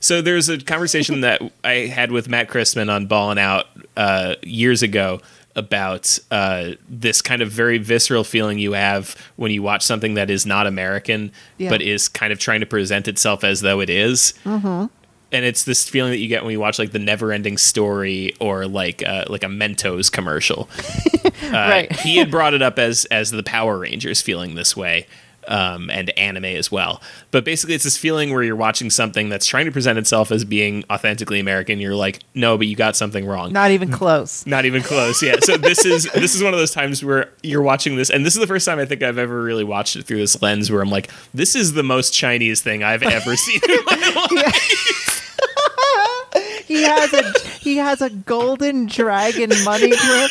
so there's a conversation that i had with matt christman on ballin' out uh, years ago about uh, this kind of very visceral feeling you have when you watch something that is not american Yeah. but is kind of trying to present itself as though it is. and it's this feeling that you get when you watch like the never ending story or like uh, like a mentos commercial (laughs) uh, Right. he had brought it up as as the Power Rangers feeling this way, um, and anime as well. But basically, it's this feeling where you're watching something that's trying to present itself as being authentically American. You're like, no, but you got something wrong. Not even close. (laughs) Not even close. Yeah. So this is this is one of those times where you're watching this, and this is the first time I think I've ever really watched it through this lens, where I'm like, this is the most Chinese thing I've ever (laughs) seen in my life. (laughs) he has a he has a golden dragon money grip.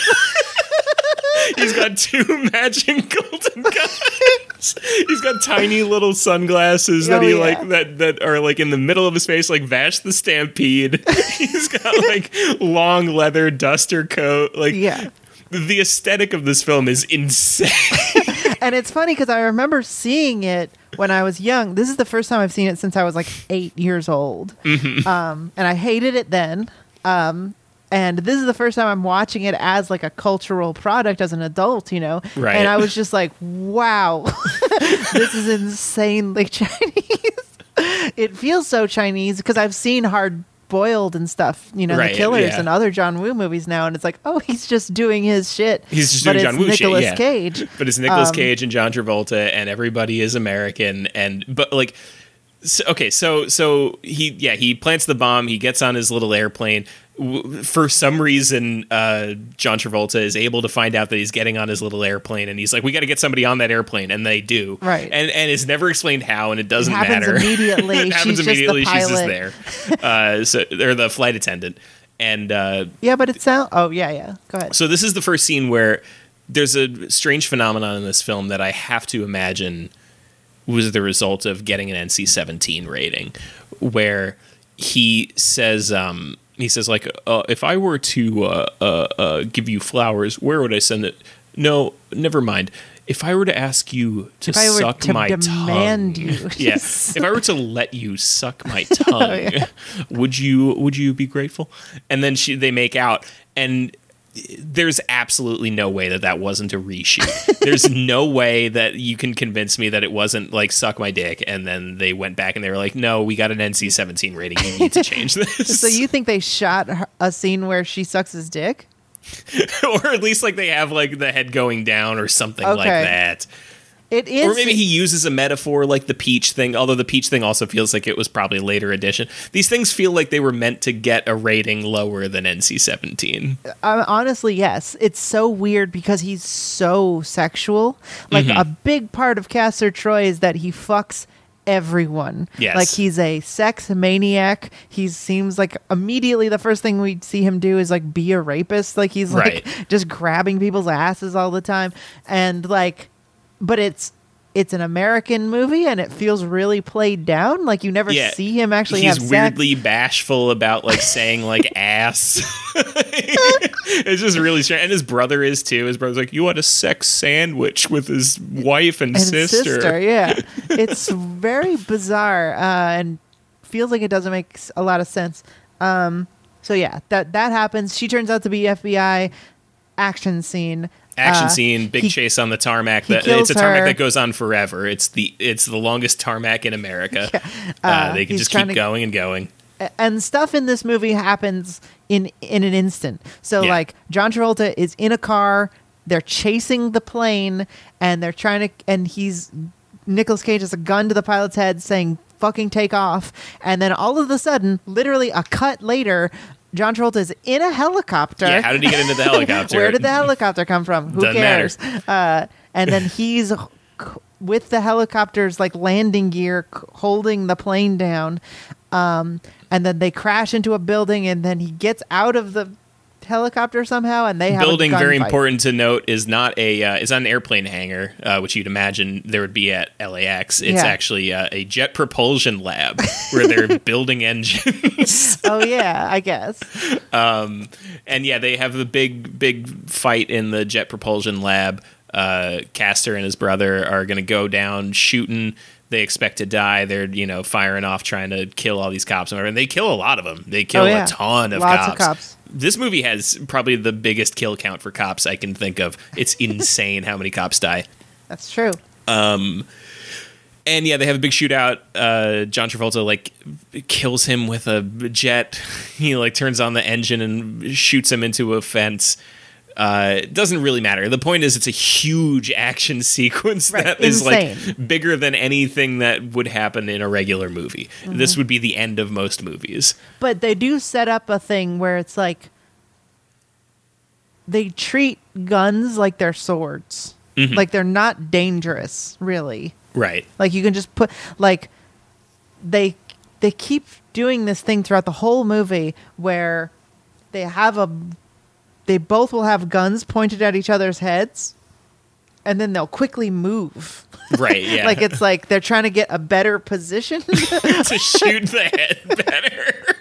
He's got two (laughs) matching golden guns. He's got tiny little sunglasses that Oh, he yeah. like that that are like in the middle of his face, like Vash the Stampede. (laughs) He's got like long leather duster coat. Like Yeah. the aesthetic of this film is insane. (laughs) And it's funny because I remember seeing it when I was young. This is the first time I've seen it since I was like eight years old. Mm-hmm. Um, and I hated it then. Um, and this is the first time I'm watching it as like a cultural product as an adult, you know? Right. And I was just like, wow, (laughs) this is insanely (laughs) Chinese. it feels so Chinese because I've seen hard boiled and stuff, you know, Right, the killers yeah. and other John Woo movies now. And it's like, oh, he's just doing his shit. He's just but doing it's John Woo shit, yeah. Cage. but it's Nicolas Um, Cage and John Travolta, and everybody is American. And but like, so, okay, so so he yeah he plants the bomb. He gets on his little airplane. For some reason, uh, John Travolta is able to find out that he's getting on his little airplane, and he's like, "We got to get somebody on that airplane," and they do. Right. And and it's never explained how, and it doesn't happens matter. (laughs) immediately. it happens She's just the immediately. She's just there. Uh, so they're the flight attendant, and uh, Yeah, but it sounds. Oh yeah, yeah. Go ahead. so this is the first scene where there's a strange phenomenon in this film that I have to imagine was the result of getting an NC-17 rating, where he says, um, he says like, uh, if I were to uh, uh, uh, give you flowers, where would I send it? No, never mind. If I were to ask you to If suck to my tongue, yes. (laughs) yeah. (laughs) If I were to let you suck my (laughs) tongue, yeah. would you would you be grateful? And then she they make out, and there's absolutely no way that that wasn't a reshoot. there's (laughs) no way that you can convince me that it wasn't like suck my dick, and then they went back and they were like, no, we got an NC-17 rating. You need to change (laughs) this. So you think they shot a scene where she sucks his dick? (laughs) or at least like they have like the head going down or something like that. It is. Or maybe he uses a metaphor like the peach thing, although the peach thing also feels like it was probably later edition. These things feel like they were meant to get a rating lower than NC 17. Um, honestly, yes. It's so weird because he's so sexual. Like Mm-hmm. a big part of Castor Troy is that he fucks everyone. Yes. Like he's a sex maniac. He seems like immediately the first thing we see him do is like be a rapist. Like he's like Right. just grabbing people's asses all the time. And like but it's it's an American movie and it feels really played down. Like you never Yeah. see him actually He's have sex. weirdly bashful about like saying like (laughs) ass. (laughs) it's just really strange. And his brother is too. His brother's like, You want a sex sandwich with his wife and, and sister. yeah. It's very bizarre uh, and feels like it doesn't make a lot of sense. Um, so yeah, that that happens. She turns out to be FBI. Action scene. Action Uh, scene, big he- chase on the tarmac. That, it's a tarmac her. that goes on forever. It's the it's the longest tarmac in America. (laughs) Uh, Uh, they can just keep to- going and going. and stuff in this movie happens in in an instant. So Yeah. like John Travolta is in a car, they're chasing the plane and they're trying to and he's Nicolas Cage has a gun to the pilot's head saying fucking take off and then all of a sudden, literally a cut later, John Travolta is in a helicopter. Yeah, how did he get into the (laughs) helicopter? Where did the helicopter come from? Who Doesn't cares? Uh, and then he's c- with the helicopter's like landing gear, c- holding the plane down. Um, and then they crash into a building, and then he gets out of the helicopter somehow, and they have building a very gunfight. important to note is not a uh, is not an airplane hangar uh, which you'd imagine there would be at LAX it's Yeah. actually uh, a jet propulsion lab where they're (laughs) building engines (laughs) Oh yeah, I guess. Um, and yeah they have the big big fight in the jet propulsion lab uh, Castor and his brother are going to go down shooting they expect to die they're you know firing off trying to kill all these cops and whatever. and they kill a lot of them they kill Oh, yeah. a ton of Lots of cops. This movie has probably the biggest kill count for cops I can think of. It's (laughs) insane how many cops die. That's true. And yeah, they have a big shootout. Uh, John Travolta like kills him with a jet. (laughs) He like turns on the engine and shoots him into a fence. Uh, it doesn't really matter. The point is, it's a huge action (laughs) sequence Right, that is insane. like bigger than anything that would happen in a regular movie. Mm-hmm. This would be the end of most movies. But they do set up a thing where it's like they treat guns like they're swords. Mm-hmm. Like they're not dangerous, really. Right. Like you can just put like they they keep doing this thing throughout the whole movie where they have a they both will have guns pointed at each other's heads and then they'll quickly move. Right. (laughs) Yeah. like it's like they're trying to get a better position. (laughs) to shoot the head better.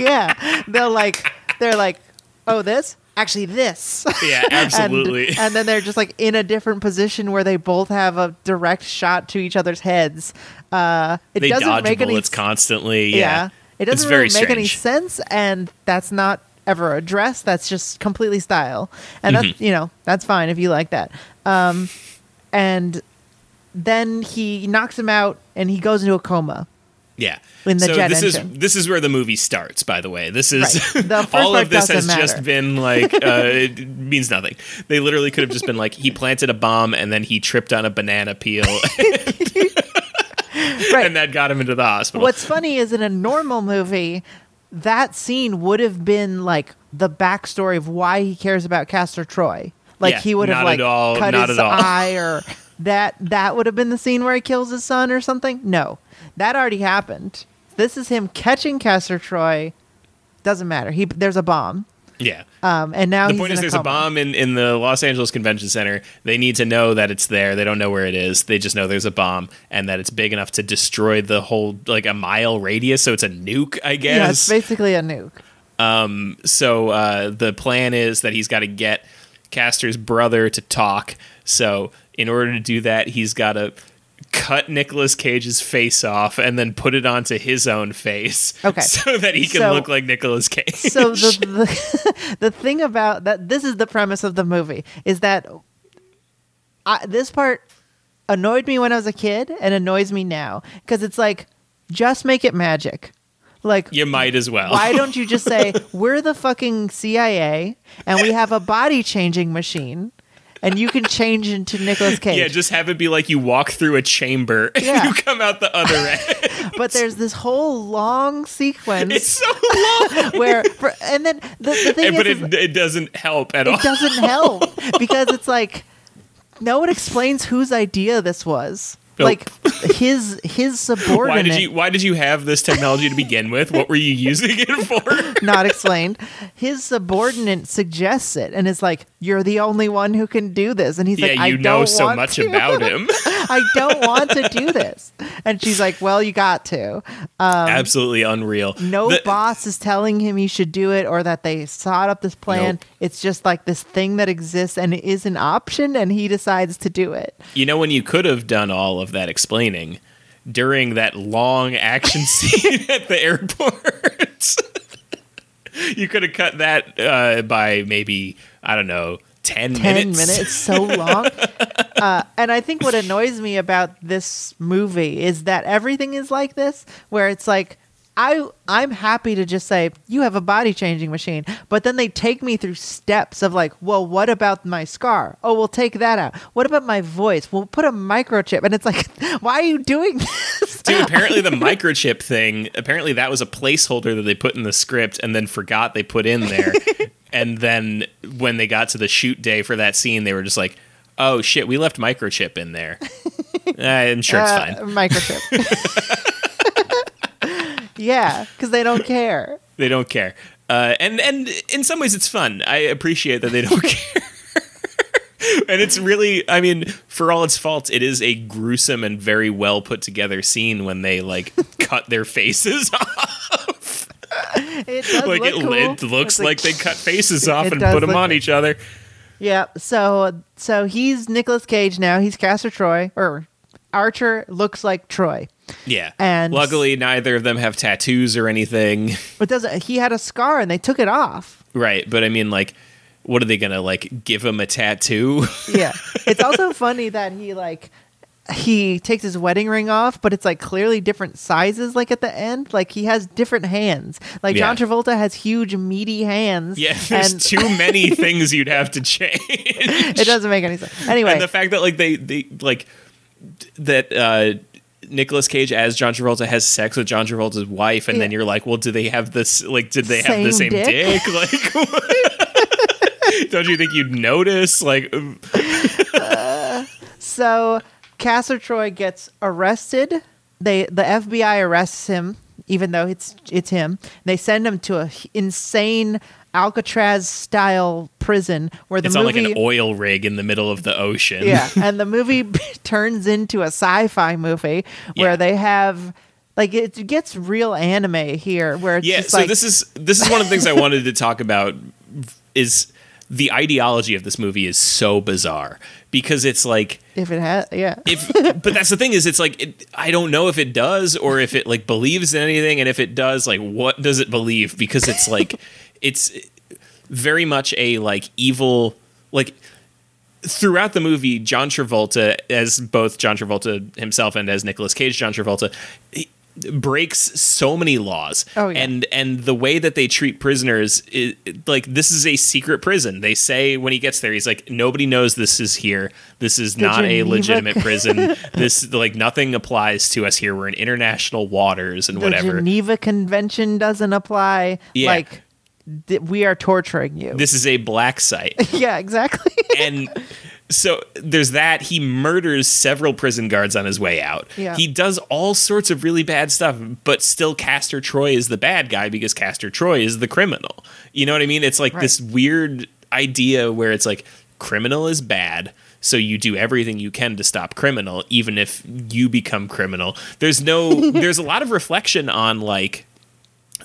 yeah. They'll like they're like, "Oh, this? Actually this." Yeah, (laughs) And- absolutely. And, then they're just like in a different position where they both have a direct shot to each other's heads. Uh, it they doesn't dodge make any bullets s- constantly. Yeah. Yeah. It doesn't really make any sense, and that's not ever a dress. That's just completely style, and Mm-hmm. that's you know that's fine if you like that. Um, and then he knocks him out, and he goes into a coma. Yeah. In the so jet this engine. is this is where the movie starts. By the way, this is Right. The (laughs) all of this has doesn't just been like (laughs) uh, it means nothing. They literally could have just been like he planted a bomb and then he tripped on a banana peel (laughs) Right. and that got him into the hospital. What's funny is in a normal movie, that scene would have been like the backstory of why he cares about Castor Troy. Like Yeah, he would have like all, cut his eye or that that would have been the scene where he kills his son or something. No. That already happened. This is him catching Castor Troy. Doesn't matter. He there's a bomb. Yeah. Um, and now the point in is, a there's a coma. bomb in, in the Los Angeles Convention Center. They need to know that it's there. They don't know where it is. They just know there's a bomb and that it's big enough to destroy the whole like a mile radius. So it's a nuke, I guess. Yeah, it's basically a nuke. so uh, the plan is that he's got to get Castor's brother to talk. So in order to do that, he's got to cut Nicolas Cage's face off and then put it onto his own face, (laughs) Okay. so that he can So- look like Nicolas Cage. so the, the (laughs) (laughs) the thing about that this is the premise of the movie is that I, this part annoyed me when I was a kid and annoys me now because it's like just make it magic. Like you might as well. why don't you just say we're the fucking CIA and we have a body changing machine and you can change into Nicolas Cage. Yeah, just have it be like you walk through a chamber (laughs) and Yeah. you come out the other end. (laughs) but there's this whole long sequence it's so long, (laughs) where for, and then the, the thing but is, it, is it doesn't help at all. it doesn't help because it's like no one explains whose idea this was. Nope. Like his his subordinate Why did you Why did you have this technology to begin with? What were you using it for? not explained. His subordinate suggests it and is like, "You're the only one who can do this." And he's yeah, like, "I you know so much to. about (laughs) him. I don't want to do this." And she's like, "Well, you got to." Um, Absolutely unreal. No The- boss is telling him he should do it or that they sought up this plan. Nope. It's just like this thing that exists and it is an option, and he decides to do it. You know when you could have done all of that explaining during that long action (laughs) scene at the airport. (laughs) (laughs) you could have cut that uh, by maybe I don't know ten, 10 minutes. minutes, so long. (laughs) uh, and I think what annoys me about this movie is that everything is like this, where it's like, I I'm happy to just say you have a body changing machine, but then they take me through steps of like, well, what about my scar? Oh, we'll take that out. What about my voice? We'll put a microchip, and it's like, (laughs) why are you doing this? Dude, (laughs) apparently the microchip thing, apparently that was a placeholder that they put in the script and then forgot they put in there. (laughs) and then when they got to the shoot day for that scene, they were just like, oh shit, we left microchip in there. I'm sure it's Uh, fine. Microchip. Yeah, because they don't care. (laughs) They don't care. Uh, and and in some ways it's fun. I appreciate that they don't (laughs) care. and it's really I mean, for all its faults, it is a gruesome and very well put together scene when they like (laughs) cut their faces off. It like it, cool. it looks It's like, they cut faces off and put them on each other. Yeah. So so he's Nicolas Cage now. He's Castor Troy or Archer looks like Troy. Yeah. And- luckily neither of them have tattoos or anything. (laughs) But doesn't he had a scar and they took it off. right, but I mean like what are they going to like give him a tattoo? (laughs) Yeah. it's also funny that he like he takes his wedding ring off, but it's like clearly different sizes like at the end. Like he has different hands. Like John Travolta has huge meaty hands. yeah, there's and too (laughs) many things you'd have to change. it doesn't make any sense. Anyway, and the fact that like they they like that uh Nicolas Cage as John Travolta has sex with John Travolta's wife, and then you're like, well, do they have this? Like, did they have the Same same dick? dick? (laughs) Like, (laughs) don't you think you'd notice? Like, um, (laughs) So Castor Troy gets arrested. They the FBI arrests him, even though it's it's him. They send him to a insane Alcatraz style prison where the movie it's on like an oil rig in the middle of the ocean. yeah, (laughs) and the movie (laughs) turns into a sci-fi movie where Yeah. they have like it gets real anime here, where it's yeah. just So like this is this is one of the things I wanted to talk about. (laughs) Is the ideology of this movie is so bizarre because it's like if it has yeah if but that's the thing is it's like it, i don't know if it does or if it like believes in anything and if it does like what does it believe because it's like it's very much a like evil like throughout the movie john travolta as both john travolta himself and as Nicolas cage john travolta breaks so many laws. Oh, yeah. and and the way that they treat prisoners is, like this is a secret prison. They say when he gets there he's like nobody knows this is here. This is not a legitimate prison. (laughs) This like nothing applies to us here. We're in international waters and the whatever. Geneva Convention doesn't apply. Yeah. Like th- we are torturing you. this is a black site (laughs) yeah, exactly. (laughs) and so there's that he murders several prison guards on his way out Yeah. he does all sorts of really bad stuff but still castor troy is the bad guy because castor troy is the criminal you know what i mean it's like Right. this weird idea where it's like criminal is bad so you do everything you can to stop criminal even if you become criminal there's no (laughs) there's a lot of reflection on like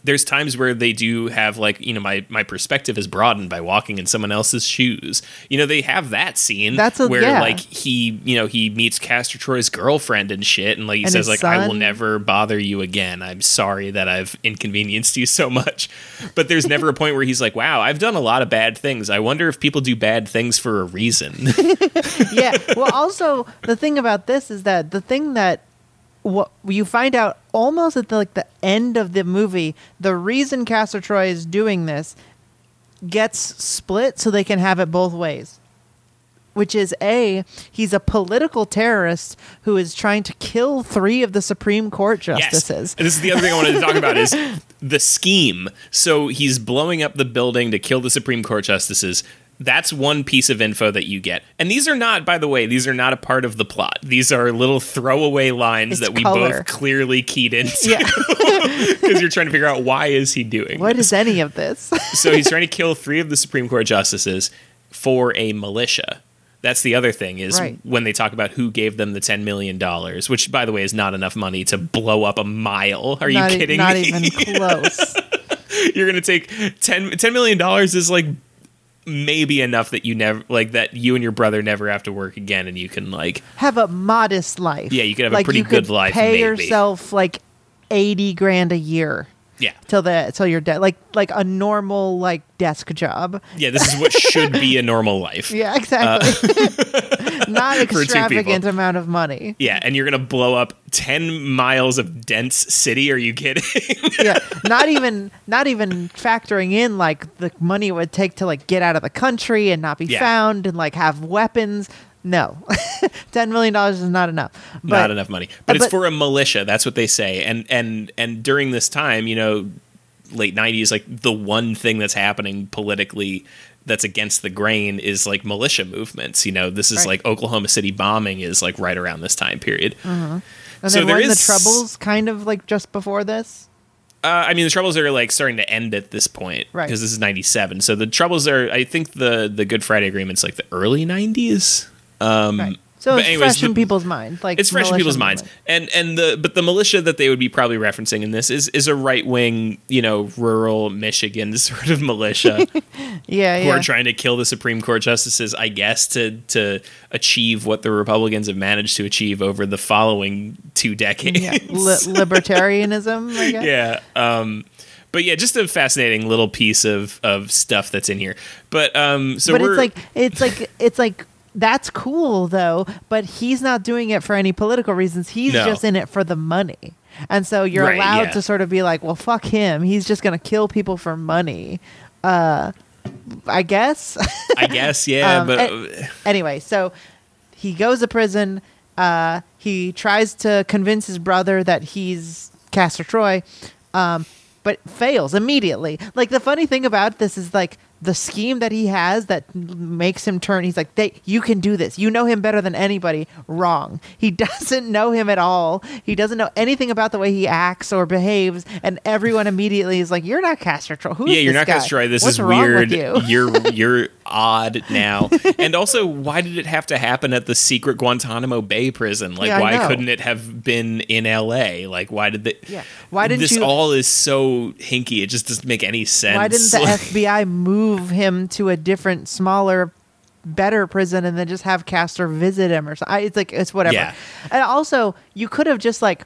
there's times where they do have like you know my my perspective is broadened by walking in someone else's shoes. You know they have that scene That's a- where yeah. like he you know he meets castor troy's girlfriend and shit and like he And says like i will never bother you again. I'm sorry that i've inconvenienced you so much. But there's never a point where he's like wow i've done a lot of bad things. I wonder if people do bad things for a reason. (laughs) Yeah. Well, also the thing about this is that the thing that what you find out almost at the, like the end of the movie, the reason Castor Troy is doing this gets split so they can have it both ways. Which is a he's a political terrorist who is trying to kill three of the Supreme Court justices. Yes. And this is the other thing I wanted to talk about is (laughs) the scheme. So he's blowing up the building to kill the Supreme Court justices. That's one piece of info that you get. And these are not, by the way, these are not a part of the plot. These are little throwaway lines It's that we color. both clearly keyed into Yeah. (laughs) (laughs) because you're trying to figure out why is he doing What this. is any of this? (laughs) so he's trying to kill three of the Supreme Court justices for a militia. That's the other thing is Right. when they talk about who gave them the ten million dollars, which by the way is not enough money to blow up a mile. Are not, you e- kidding not me? even close. You're gonna take 10, 10 million dollars is like maybe enough that you never like that you and your brother never have to work again, and you can like have a modest life. Yeah, you could have a pretty good life, Pay maybe. yourself like eighty grand a year yeah till the till you're dead. Like like a normal like desk job. yeah. This is what should be a normal life. (laughs) Yeah, exactly. (laughs) Not Uh, two extravagant amount of money. Yeah, and you're gonna blow up ten miles of dense city. Are you kidding? (laughs) Yeah, not even not even factoring in like the money it would take to like get out of the country and not be Yeah. found and like have weapons. No, (laughs) ten million dollars is not enough. But, not enough money but it's for a militia that's what they say and and and during this time you know late 90s like the one thing that's happening politically that's against the grain is like militia movements you know this is Right. like oklahoma city bombing is like right around this time period And so then there is- the troubles kind of like just before this. uh, i mean the troubles are like starting to end at this point Right. because this is 97 so the troubles are i think the the good friday agreement's like the early 90s um Right. So but it's anyways, fresh in people's minds. Like it's fresh in people's minds and and the but the militia that they would be probably referencing in this is is a right-wing you know rural michigan (laughs) sort of militia (laughs) Yeah, who yeah. are trying to kill the supreme court justices i guess to to achieve what the republicans have managed to achieve over the following two decades yeah. Li- (laughs) libertarianism. I guess. yeah um but yeah just a fascinating little piece of of stuff that's in here but um so but it's like it's like it's like that's cool though. But he's not doing it for any political reasons. He's No. just in it for the money. And so you're Right, allowed yeah. to sort of be like, well, fuck him. He's just gonna kill people for money. Uh, I guess. i guess yeah (laughs) Um, but and- anyway, so he goes to prison. Uh, he tries to convince his brother that he's Castor Troy, um, but fails immediately. Like the funny thing about this is like the scheme that he has that makes him turn. He's like, they, "You can do this. You know him better than anybody." Wrong. He (laughs) doesn't know him at all. He doesn't know anything about the way he acts or behaves, and everyone immediately is like, "You're not Castor Troy. Who yeah, you're not guy? This What's is weird. you?" You're you're (laughs) odd now. (laughs) and also, why did it have to happen at the secret Guantanamo Bay prison? Like, Yeah, why couldn't it have been in L.A.? Like, why did they? Yeah. Why didn't this you- all is so hinky? It just doesn't make any sense. Why didn't the (laughs) Like- FBI move him to a different, smaller, better prison and then just have Castor visit him or something? It's like it's whatever. Yeah. And also, you could have just like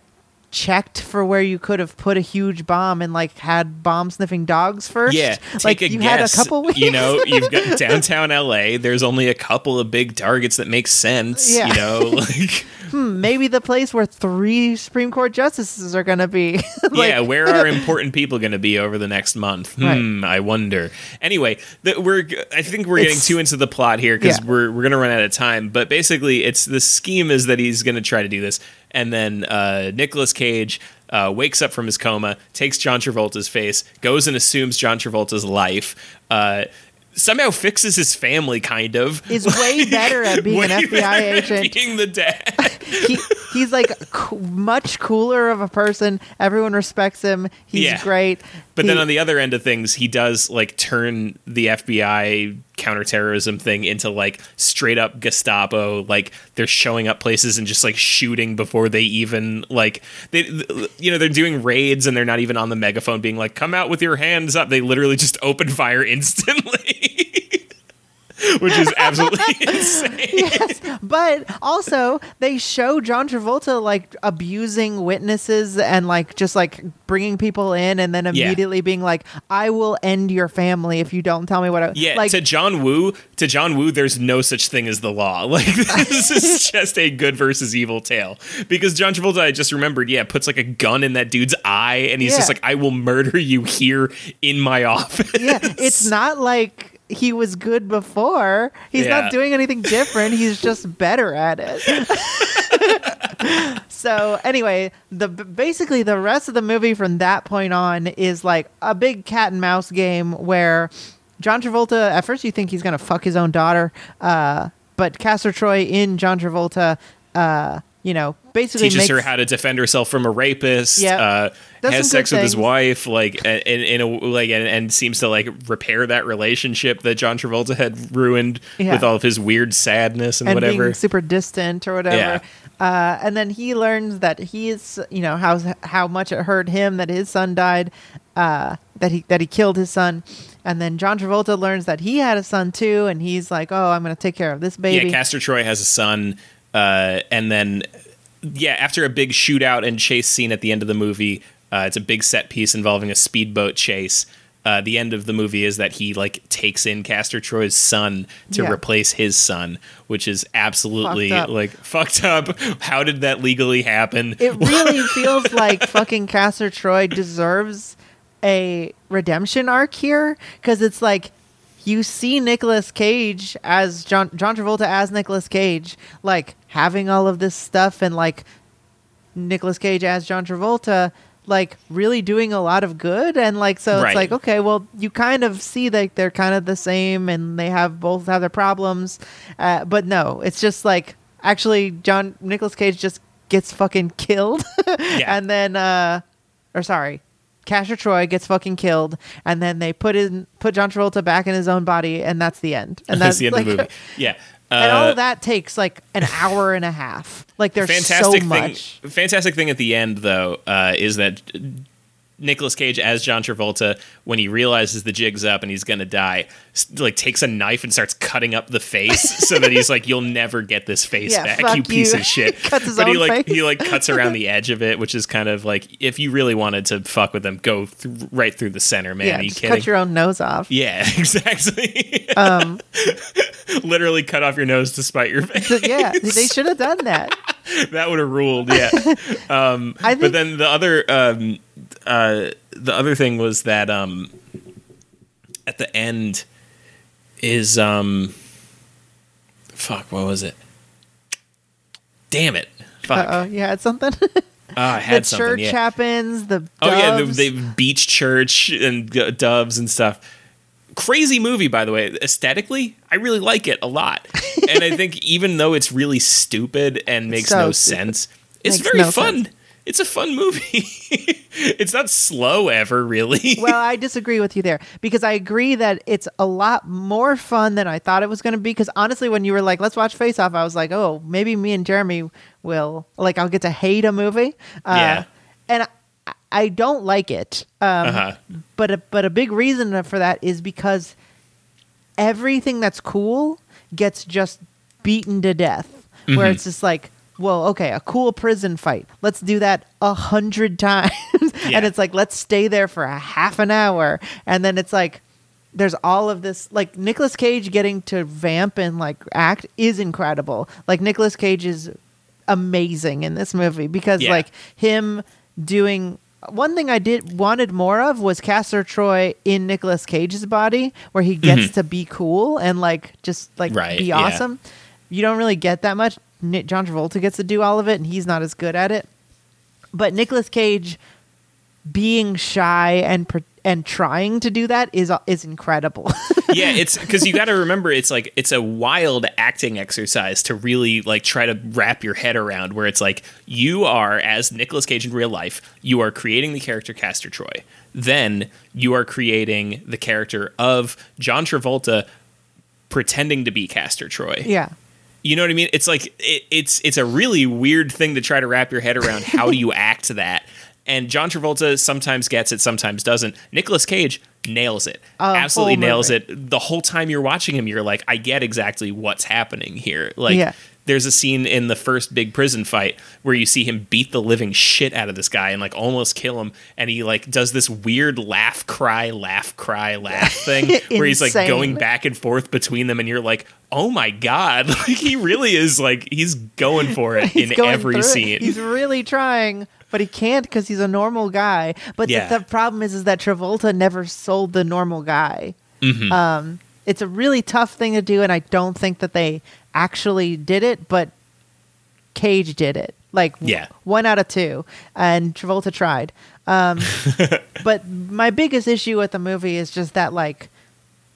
checked for where you could have put a huge bomb and like had bomb sniffing dogs first. Yeah, like a you guess. had a couple weeks. You know, you've got (laughs) downtown LA. There's only a couple of big targets that make sense. Yeah. You know, (laughs) like Hmm, maybe the place where three Supreme Court justices are going to be. (laughs) Like, yeah, where are important people going to be over the next month? Right. Hmm, I wonder. Anyway, the, we're I think we're getting It's- too into the plot here because Yeah. we're we're going to run out of time. But basically, it's the scheme is that he's going to try to do this, and then uh, Nicolas Cage. Uh, wakes up from his coma, takes John Travolta's face, goes and assumes John Travolta's life. Uh, somehow fixes his family, kind of. Is way (laughs) better at being an FBI agent. being the dad. (laughs) he, he's like co- much cooler of a person. Everyone respects him. He's Yeah. great. But then on the other end of things, he does like turn the FBI counterterrorism thing into like straight up Gestapo. Like they're showing up places and just like shooting before they even like they you know they're doing raids and they're not even on the megaphone being like come out with your hands up. They literally just open fire instantly. (laughs) (laughs) Which is absolutely (laughs) insane. yes, but also they show John Travolta like abusing witnesses and like just like bringing people in and then Yeah. immediately being like, "I will end your family if you don't tell me what." I Yeah, like." to John Woo, to John Woo, there's no such thing as the law. (laughs) Like this is just a good versus evil tale. Because John Travolta, I just remembered, yeah, puts like a gun in that dude's eye, and he's just like, "I will murder you here in my office." yeah, it's not like he was good before. He's Yeah. not doing anything different. He's just (laughs) better at it. (laughs) so anyway, the basically the rest of the movie from that point on is like a big cat and mouse game where John Travolta. At first, you think he's gonna fuck his own daughter, uh, but Castor Troy in John Travolta, uh, you know, basically teaches makes, her how to defend herself from a rapist. Yep. Uh, has sex with his wife, like in, in a like, and, and seems to like repair that relationship that John Travolta had ruined Yeah. with all of his weird sadness and, and whatever. being super distant or whatever. Yeah. Uh, and then he learns that he's, you know, how how much it hurt him that his son died, uh, that he that he killed his son. And then John Travolta learns that he had a son too, and he's like, "Oh, I'm going to take care of this baby." Yeah, Castor Troy has a son, uh, and then yeah, after a big shootout and chase scene at the end of the movie, uh, it's a big set piece involving a speedboat chase. Uh, the end of the movie is that he like takes in Castor Troy's son to Yeah. replace his son, which is absolutely Fucked like (laughs) fucked up. How did that legally happen? it (laughs) really feels like fucking Castor Troy deserves a redemption arc here because it's like you see Nicolas Cage as John John Travolta as Nicolas Cage, like having all of this stuff and like Nicolas Cage as John Travolta, like really doing a lot of good and like so Right. it's like okay, well you kind of see like they're kind of the same and they have both have their problems, uh, but no, it's just like actually John Nicolas Cage just gets fucking killed, (laughs) Yeah. and then uh, or sorry. Castor Troy gets fucking killed, and then they put in put John Travolta back in his own body, and that's the end. And (laughs) That's the end like, of the movie. (laughs) Yeah. and all Uh, of that takes like an hour and a half. Like there's fantastic so thing, much. Fantastic thing at the end, though, uh, is that Nicolas Cage as John Travolta, when he realizes the jig's up and he's gonna die, like takes a knife and starts cutting up the face (laughs) so that he's like, "You'll never get this face Yeah, back, you piece you." of shit." (laughs) Cuts his but he like face. he like cuts around the (laughs) edge of it, which is kind of like if you really wanted to fuck with them, go th- right through the center, man. yeah, you kidding? cut your own nose off. yeah, exactly. Um, Literally cut off your nose to spite your face. yeah, they should have done that. (laughs) that would have ruled. Yeah. (laughs) Um, I but then the other um, uh, the other thing was that um, at the end is um, fuck what was it? Damn it! Fuck! oh, you had something. Ah, I the had something. church Yeah. happens. The Oh yeah, the, the beach church and doves and stuff. Crazy movie, by the way. Aesthetically, I really like it a lot, and I think even though it's really stupid and makes so no stupid. sense, it's Makes very no fun. sense. It's a fun movie. (laughs) it's not slow ever, really. well, I disagree with you there because I agree that it's a lot more fun than I thought it was going to be. Because honestly, when you were like, "Let's watch Face Off," I was like, "Oh, maybe me and Jeremy will like I'll get to hate a movie." Uh, Yeah. and I, I don't like it. Um, uh-huh. but a, but a big reason for that is because everything that's cool gets just beaten to death. Where Mm-hmm. it's just like, well, okay, a cool prison fight. Let's do that a hundred (laughs) times, Yeah. and it's like let's stay there for a half an hour, and then it's like. There's all of this, like Nicolas Cage getting to vamp and like act is incredible. Like Nicolas Cage is amazing in this movie because Yeah. like him doing one thing I did wanted more of was Castor Troy in Nicolas Cage's body where he gets to be cool and like just like Mm-hmm. Right, be yeah. awesome. You don't really get that much. John Travolta gets to do all of it and he's not as good at it. But Nicolas Cage being shy and pre- and trying to do that is uh, is incredible. (laughs) yeah, it's because you got to remember it's like it's a wild acting exercise to really like try to wrap your head around where it's like you are as Nicolas Cage in real life, you are creating the character Castor Troy. Then you are creating the character of John Travolta pretending to be Castor Troy. yeah. You know what I mean? It's like it, it's it's a really weird thing to try to wrap your head around. How do you (laughs) act that? And John Travolta sometimes gets it, sometimes doesn't. Nicolas Cage nails it. Oh, a Absolutely nails movie. it. The whole time you're watching him, you're like, I get exactly what's happening here. Like Yeah. there's a scene in the first big prison fight where you see him beat the living shit out of this guy and like almost kill him and he like does this weird laugh cry laugh cry laugh (laughs) thing where he's like going back and forth between them and you're like oh my god (laughs) like he really is like he's going for it (laughs) in every through it. scene He's really trying, but he can't because he's a normal guy. But the- Yeah. the, problem is, is that Travolta never sold the normal guy. Mm-hmm. Um, it's a really tough thing to do, and I don't think that they actually did it. But Cage did it, like Yeah. one out of two, and Travolta tried. Um, (laughs) but my biggest issue with the movie is just that, like,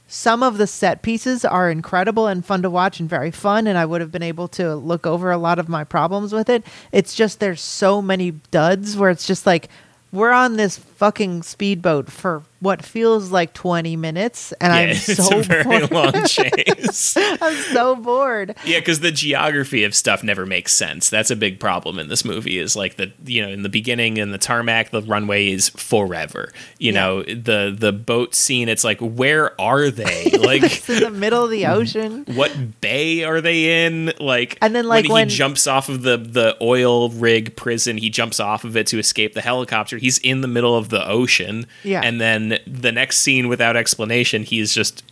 some of the set pieces are incredible and fun to watch and very fun and I would have been able to look over a lot of my problems with it. It's just there's so many duds where it's just like we're on this fucking speedboat for what feels like 20 minutes and Yeah, I'm (laughs) it's so a very bored. long (laughs) chase. I'm so bored. Yeah, because the geography of stuff never makes sense. That's a big problem in this movie. Is like the you know in the beginning in the tarmac, the runway is forever. You Yeah. know the the boat scene. It's like where are they? Like (laughs) It's in the middle of the ocean. what bay are they in? Like And then, like, when, when- he jumps off of the the oil rig prison, he jumps off of it to escape the helicopter. He's in the middle of the ocean. Yeah. and then the next scene, without explanation, he's just.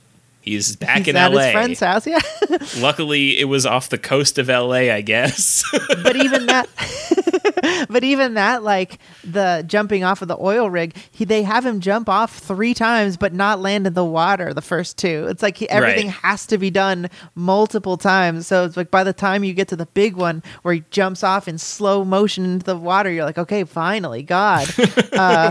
He's back He's in at LA. his friend's house, yeah. (laughs) Luckily, it was off the coast of LA, I guess. but even (laughs) that (laughs) but even that like the jumping off of the oil rig he, they have him jump off three times but not land in the water the first two it's like he, everything Right. has to be done multiple times so it's like by the time you get to the big one where he jumps off in slow motion into the water you're like okay finally god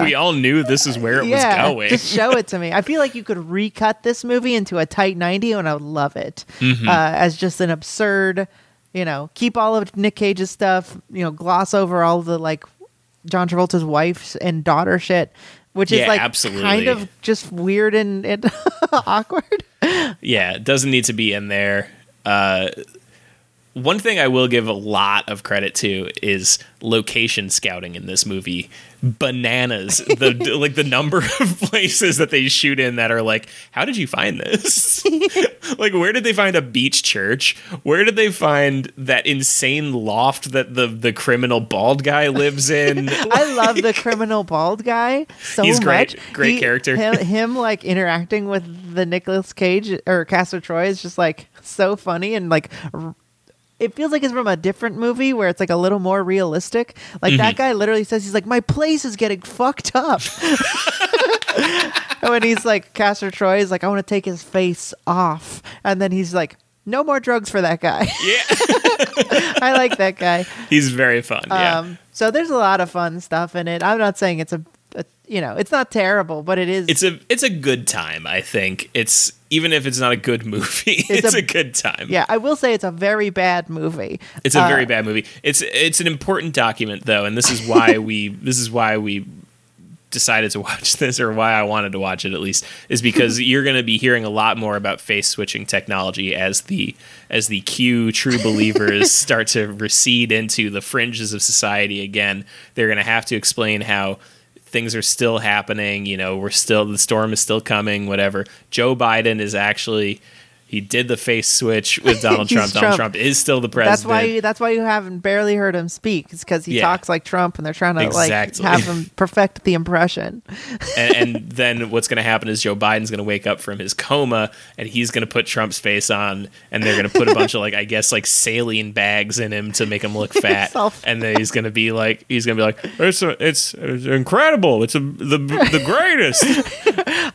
we all knew this is where it Uh, yeah was going. just show it to me i feel like you could recut this movie into a tight 90 and i would love it Mm-hmm. uh, as just an absurd you know keep all of nick cage's stuff you know gloss over all the like john travolta's wife and daughter shit which is like absolutely. kind of just weird and, and (laughs) awkward yeah, it doesn't need to be in there. Uh, one thing I will give a lot of credit to is location scouting in this movie. Bananas, the (laughs) like the number of places that they shoot in that are like, how did you find this? (laughs) like, where did they find a beach church? Where did they find that insane loft that the the criminal bald guy lives in? (laughs) I love the criminal bald guy so He's great. much. Great character. Him, him like interacting with the Nicolas Cage or Castor Troy is just like so funny and like r- it feels like it's from a different movie where it's like a little more realistic. Like Mm-hmm. that guy literally says he's like my place is getting fucked up. (laughs) and when he's like Castor Troy is like I want to take his face off and then he's like no more drugs for that guy. yeah, (laughs) I like that guy. he's very fun. Yeah. Um, so there's a lot of fun stuff in it. I'm not saying it's a, a you know, it's not terrible, but it is. it's a it's a good time. I think it's even if it's not a good movie, (laughs) it's, It's a, a- good time. yeah, I will say it's a very bad movie. it's a Uh, very bad movie. It's it's an important document though, and this is why (laughs) we this is why we decided to watch (laughs) this or why I wanted to watch it at least is because you're going to be hearing a lot more about face switching technology as the as the Q true believers start to recede into the fringes of society again. They're going to have to explain how things are still happening, you know, we're still the storm is still coming, whatever. Joe Biden is actually he did the face switch (laughs) with Donald Trump. Donald Trump. Is still the president. That's why. You, that's why you haven't barely heard him speak. It's because he Yeah. talks like Trump, and they're trying to Exactly. like have him (laughs) perfect the impression. and, and then what's going to happen is Joe Biden's going to wake up from his coma and he's going to put Trump's face on and they're going to put a bunch of like I guess like saline bags in him to make him look (laughs) fat Self- and then he's going to be like he's going to be like it's a, it's, it's incredible it's a, the the greatest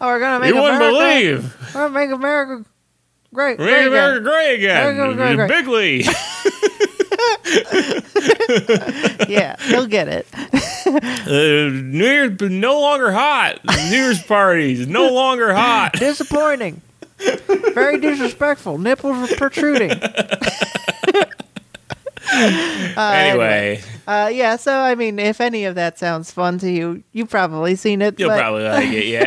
Oh, we're gonna make you wouldn't believe We're gonna make America great. great again. great again America great, great. big league (laughs) Yeah, he'll get it. (laughs) uh, New Year's no longer hot New Year's parties no longer hot (laughs) Disappointing. Very disrespectful. Nipples are protruding. anyway Uh, yeah, so I mean, if any of that sounds fun to you, you've probably seen it. you'll but probably like it yeah.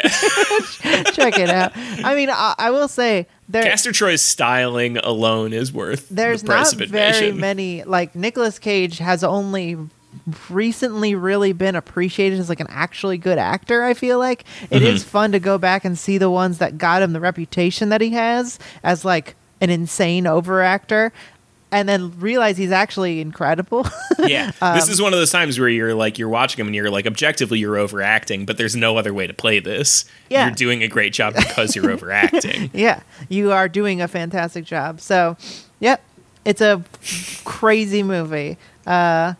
check it out. I mean, I, I will say there, Castor Troy's styling alone is worth there's the price not of very many. Like Nicolas Cage has only recently really been appreciated as like an actually good actor. I feel like it Mm-hmm. is fun to go back and see the ones that got him the reputation that he has as like an insane over actor. And then realize he's actually incredible. (laughs) yeah, this Um, is one of those times where you're like you're watching him and you're like objectively you're overacting, but there's no other way to play this. Yeah. You're doing a great job because you're (laughs) overacting. (laughs) Yeah, you are doing a fantastic job. So, yep, it's a crazy movie. Uh,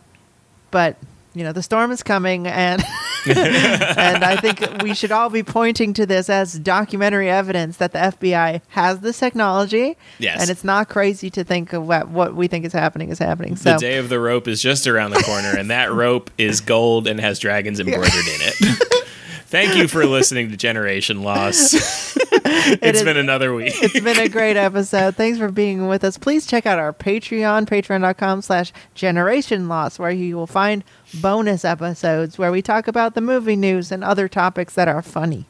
but you know, the storm is coming, and (laughs) and I think we should all be pointing to this as documentary evidence that the FBI has this technology. Yes. and it's not crazy to think of what, what we think is happening is happening. so The day of the rope is just around the corner, and that (laughs) rope is gold and has dragons embroidered in it. (laughs) Thank you for listening to Generation Loss. (laughs) It's is- been another week. it's been a great (laughs) episode. Thanks for being with us. Please check out our Patreon, patreon.com slash generation loss, where you will find bonus episodes where we talk about the movie news and other topics that are funny.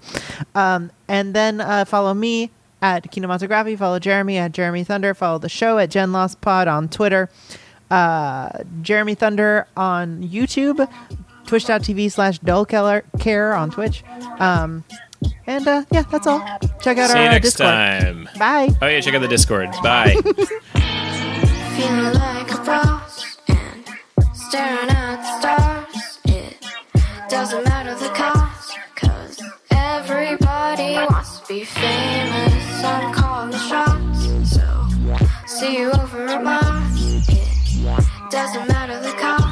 Um, and then uh, follow me at Kinematography, follow Jeremy at Jeremy Thunder, follow the show at Gen Lost Pod on Twitter, uh, Jeremy Thunder on YouTube, twitch.tv slash dull care on Twitch. Um, and uh, yeah, that's all. Check out See our you uh, next Discord. time. Bye. Oh yeah, check out the Discord. Bye. (laughs) Feeling like a boss and staring at the stars. It doesn't matter the cost, cause everybody wants to be famous. I'm calling the shots, so see you over at Mars. It doesn't matter the cost,